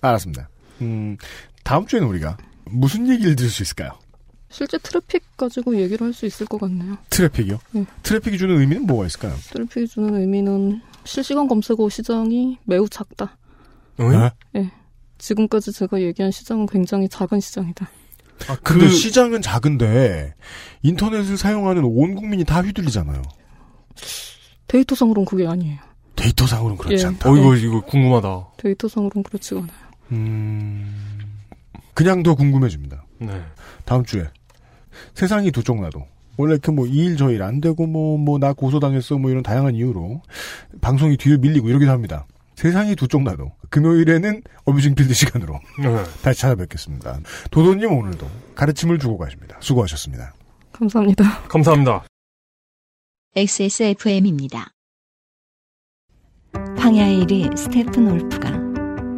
알았습니다. 음, 다음 주에는 우리가 무슨 얘기를 들을 수 있을까요? 실제 트래픽 가지고 얘기를 할 수 있을 것 같네요. 트래픽이요? 네. 트래픽이 주는 의미는 뭐가 있을까요? 트래픽이 주는 의미는 실시간 검색어 시장이 매우 작다. 네? 예. 지금까지 제가 얘기한 시장은 굉장히 작은 시장이다. 아, 근데 시장은 작은데 인터넷을 사용하는 온 국민이 다 휘둘리잖아요. 데이터상으로는 그게 아니에요. 데이터상으로는 그렇지 예. 않다. 어, 이거, 이거 궁금하다. 데이터상으로는 그렇지가 않아요. 음, 그냥 더 궁금해집니다. 네. 다음 주에 세상이 두 쪽 나도 원래 이렇게 뭐이 일 저 일 안 되고 뭐 뭐 나 고소당했어 뭐 이런 다양한 이유로 방송이 뒤로 밀리고 이러기도 합니다. 세상이 두 쪽 나도 금요일에는 어뷰징 필드 시간으로 네. 다시 찾아뵙겠습니다. 도도님 오늘도 가르침을 주고 가십니다. 수고하셨습니다. 감사합니다. 감사합니다. XSFM입니다. 황야의 이리 스테픈울프가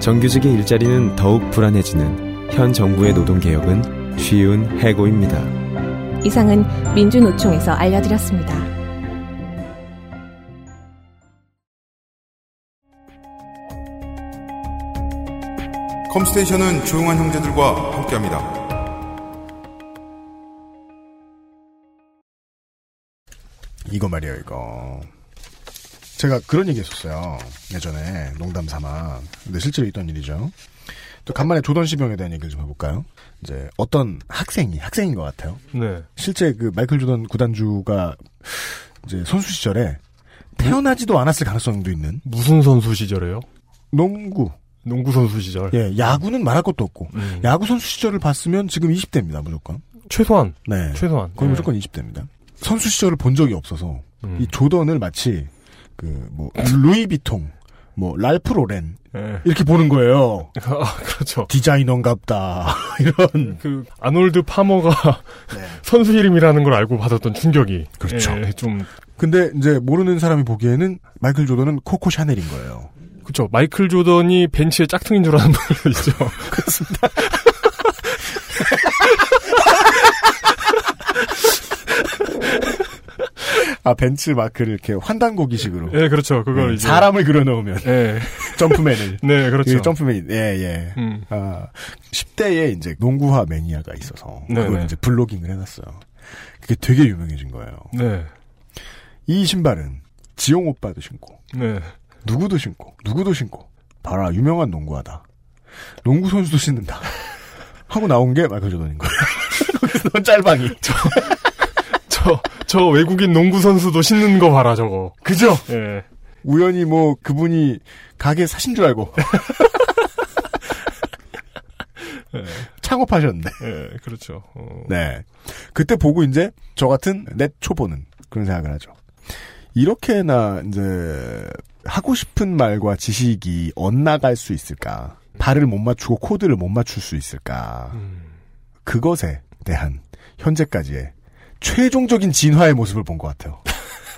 정규직의 일자리는 더욱 불안해지는 현 정부의 노동개혁은 쉬운 해고입니다. 이상은 민주노총에서 알려드렸습니다. 컴스테이션은 조용한 형제들과 함께합니다. 이거 말이에요, 이거. 제가 그런 얘기 했었어요. 예전에, 농담 삼아. 근데 실제로 있던 일이죠. 또 간만에 조던 시병에 대한 얘기를 좀 해볼까요? 이제 어떤 학생이, 학생인 것 같아요. 네. 실제 그 마이클 조던 구단주가 이제 선수 시절에 태어나지도 않았을 가능성도 있는. 무슨 선수 시절에요? 농구. 농구 선수 시절. 예, 야구는 말할 것도 없고. 음. 야구 선수 시절을 봤으면 지금 20대입니다, 무조건. 최소한. 네. 최소한. 거의 네. 무조건 20대입니다. 선수 시절을 본 적이 없어서 음. 이 조던을 마치 그 뭐 루이비통, 뭐 랄프 로렌 네. 이렇게 보는 거예요. <laughs> 아, 그렇죠. 디자이너인갑다 <laughs> 이런. 그 아놀드 파머가 <laughs> 선수 이름이라는 걸 알고 받았던 충격이. 네. 그렇죠. 예, 좀 근데 이제 모르는 사람이 보기에는 마이클 조던은 코코 샤넬인 거예요. 그렇죠. 마이클 조던이 벤치의 짝퉁인 줄 아는 분들 있죠. 그렇습니다. 아 벤츠 마크를 이렇게 환단고기식으로. 예, 그렇죠. 그걸 네, 이제 사람을 그려놓으면. 예. <laughs> 점프맨을. 네, 그렇죠. 그 점프맨이, 예, 예. 음. 아, 10대에 이제 농구화 매니아가 있어서. 네, 그걸 네. 이제 블로깅을 해놨어요. 그게 되게 유명해진 거예요. 네. 이 신발은 지용 오빠도 신고, 네. 누구도 신고, 누구도 신고, 봐라, 유명한 농구화다. 농구 선수도 씻는다. <laughs> 하고 나온 게 마이클 조던인 거예요. <laughs> 넌 짤방이. 저, <laughs> 저 외국인 농구 선수도 신는 거 봐라, 저거. 그죠? 예. 우연히 뭐 그분이 가게 사신 줄 알고 <laughs> 창업하셨는데. 예, 그렇죠. 어. 네. 그때 보고 이제 저 같은 넷 초보는 그런 생각을 하죠. 이렇게나 이제 하고 싶은 말과 지식이 엇나갈 수 있을까? 발을 못 맞추고 코드를 못 맞출 수 있을까? 그것에 대한 현재까지의 최종적인 진화의 모습을 본 것 같아요. <laughs>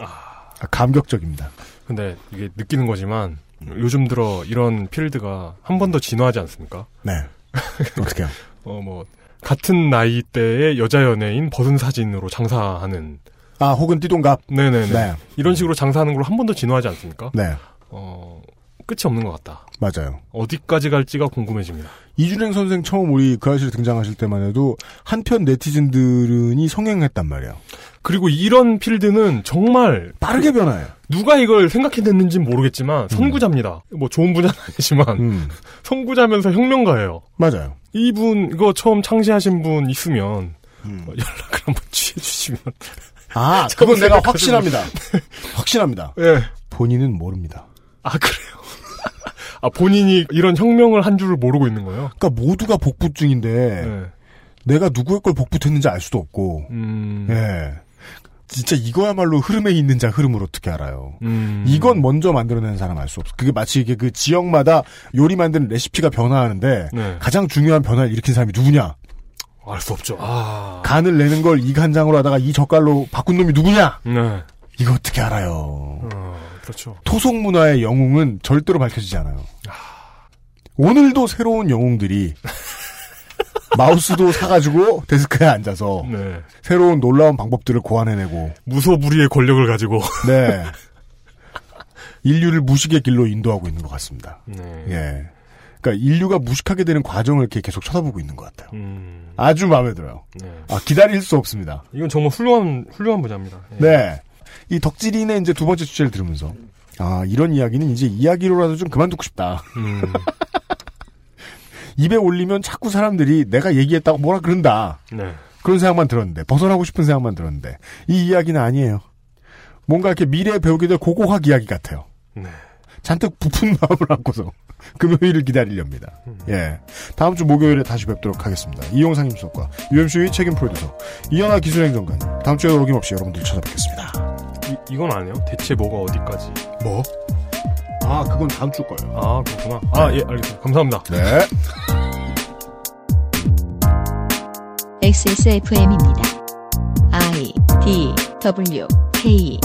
아, 감격적입니다. 근데 이게 느끼는 거지만 요즘 들어 이런 필드가 한 번 더 진화하지 않습니까? 네. <laughs> 어떻게요? 어, 뭐 같은 나이 대의 여자 연예인 벗은 사진으로 장사하는 아, 혹은 띠동갑. 네네네. 네. 이런 식으로 장사하는 걸로 한 번 더 진화하지 않습니까? 네. 어, 끝이 없는 것 같다. 맞아요. 어디까지 갈지가 궁금해집니다. 이준행 선생 처음 우리 그 아실에 등장하실 때만 해도 한편 네티즌들은이 성행했단 말이에요. 그리고 이런 필드는 정말 빠르게 변화해요. 누가 이걸 생각해냈는지는 모르겠지만 선구자입니다. 뭐 좋은 분야는 <laughs> 아니지만 <laughs> 선구자면서 혁명가예요. 맞아요. 이분 이거 처음 창시하신 분 있으면 뭐 <laughs> 연락을 한번 취해 주시면 아, 참 그건 내가 확신합니다. 확신합니다. 예. 본인은 모릅니다. 아 그래요. 아 본인이 이런 혁명을 한 줄을 모르고 있는 거예요. 그러니까 모두가 복붙중인데 네. 내가 누구의 걸 복붙했는지 알 수도 없고. 음. 예. 진짜 이거야말로 흐름에 있는 자 흐름을 어떻게 알아요? 음. 이건 먼저 만들어내는 사람 알 수 없어. 그게 마치 이게 그 지역마다 요리 만드는 레시피가 변화하는데 네. 가장 중요한 변화를 일으킨 사람이 누구냐? 알 수 없죠. 아. 간을 내는 걸 이 간장으로 하다가 이 젓갈로 바꾼 놈이 누구냐? 네. 이거 어떻게 알아요? 어, 그렇죠. 토속 문화의 영웅은 절대로 밝혀지지 않아요. 오늘도 새로운 영웅들이 <laughs> 마우스도 사가지고 데스크에 앉아서 네. 새로운 놀라운 방법들을 고안해내고 무소불위의 권력을 가지고 <laughs> 네 인류를 무식의 길로 인도하고 있는 것 같습니다. 네. 예. 그러니까 인류가 무식하게 되는 과정을 이렇게 계속 쳐다보고 있는 것 같아요. 음. 아주 마음에 들어요. 네. 아 기다릴 수 없습니다. 이건 정말 훌륭한 훌륭한 분야입니다. 예. 네. 이 덕질인의 이제 두 번째 주제를 들으면서 아 이런 이야기는 이제 이야기로라도 좀 그만 듣고 싶다. 음. <laughs> 입에 올리면 자꾸 사람들이 내가 얘기했다고 뭐라 그런다. 네. 그런 생각만 들었는데 벗어나고 싶은 생각만 들었는데 이 이야기는 아니에요. 뭔가 이렇게 미래에 배우게 될 고고학 이야기 같아요. 네. 잔뜩 부푼 <laughs> 마음을 안고서 금요일을 기다리렵니다. 예. 다음 주 목요일에 다시 뵙도록 하겠습니다. 이용상 임수석과 UMC의 책임 프로듀서 이현아 기술행정관 다음 주에 어김없이 여러분들 찾아뵙겠습니다. 이, 이건 아니에요. 대체 뭐가 어디까지? 뭐? 아 그건 다음 주 거예요. 아 그렇구나. 아 예 알겠습니다. 감사합니다. 네. XSFM입니다. I D W K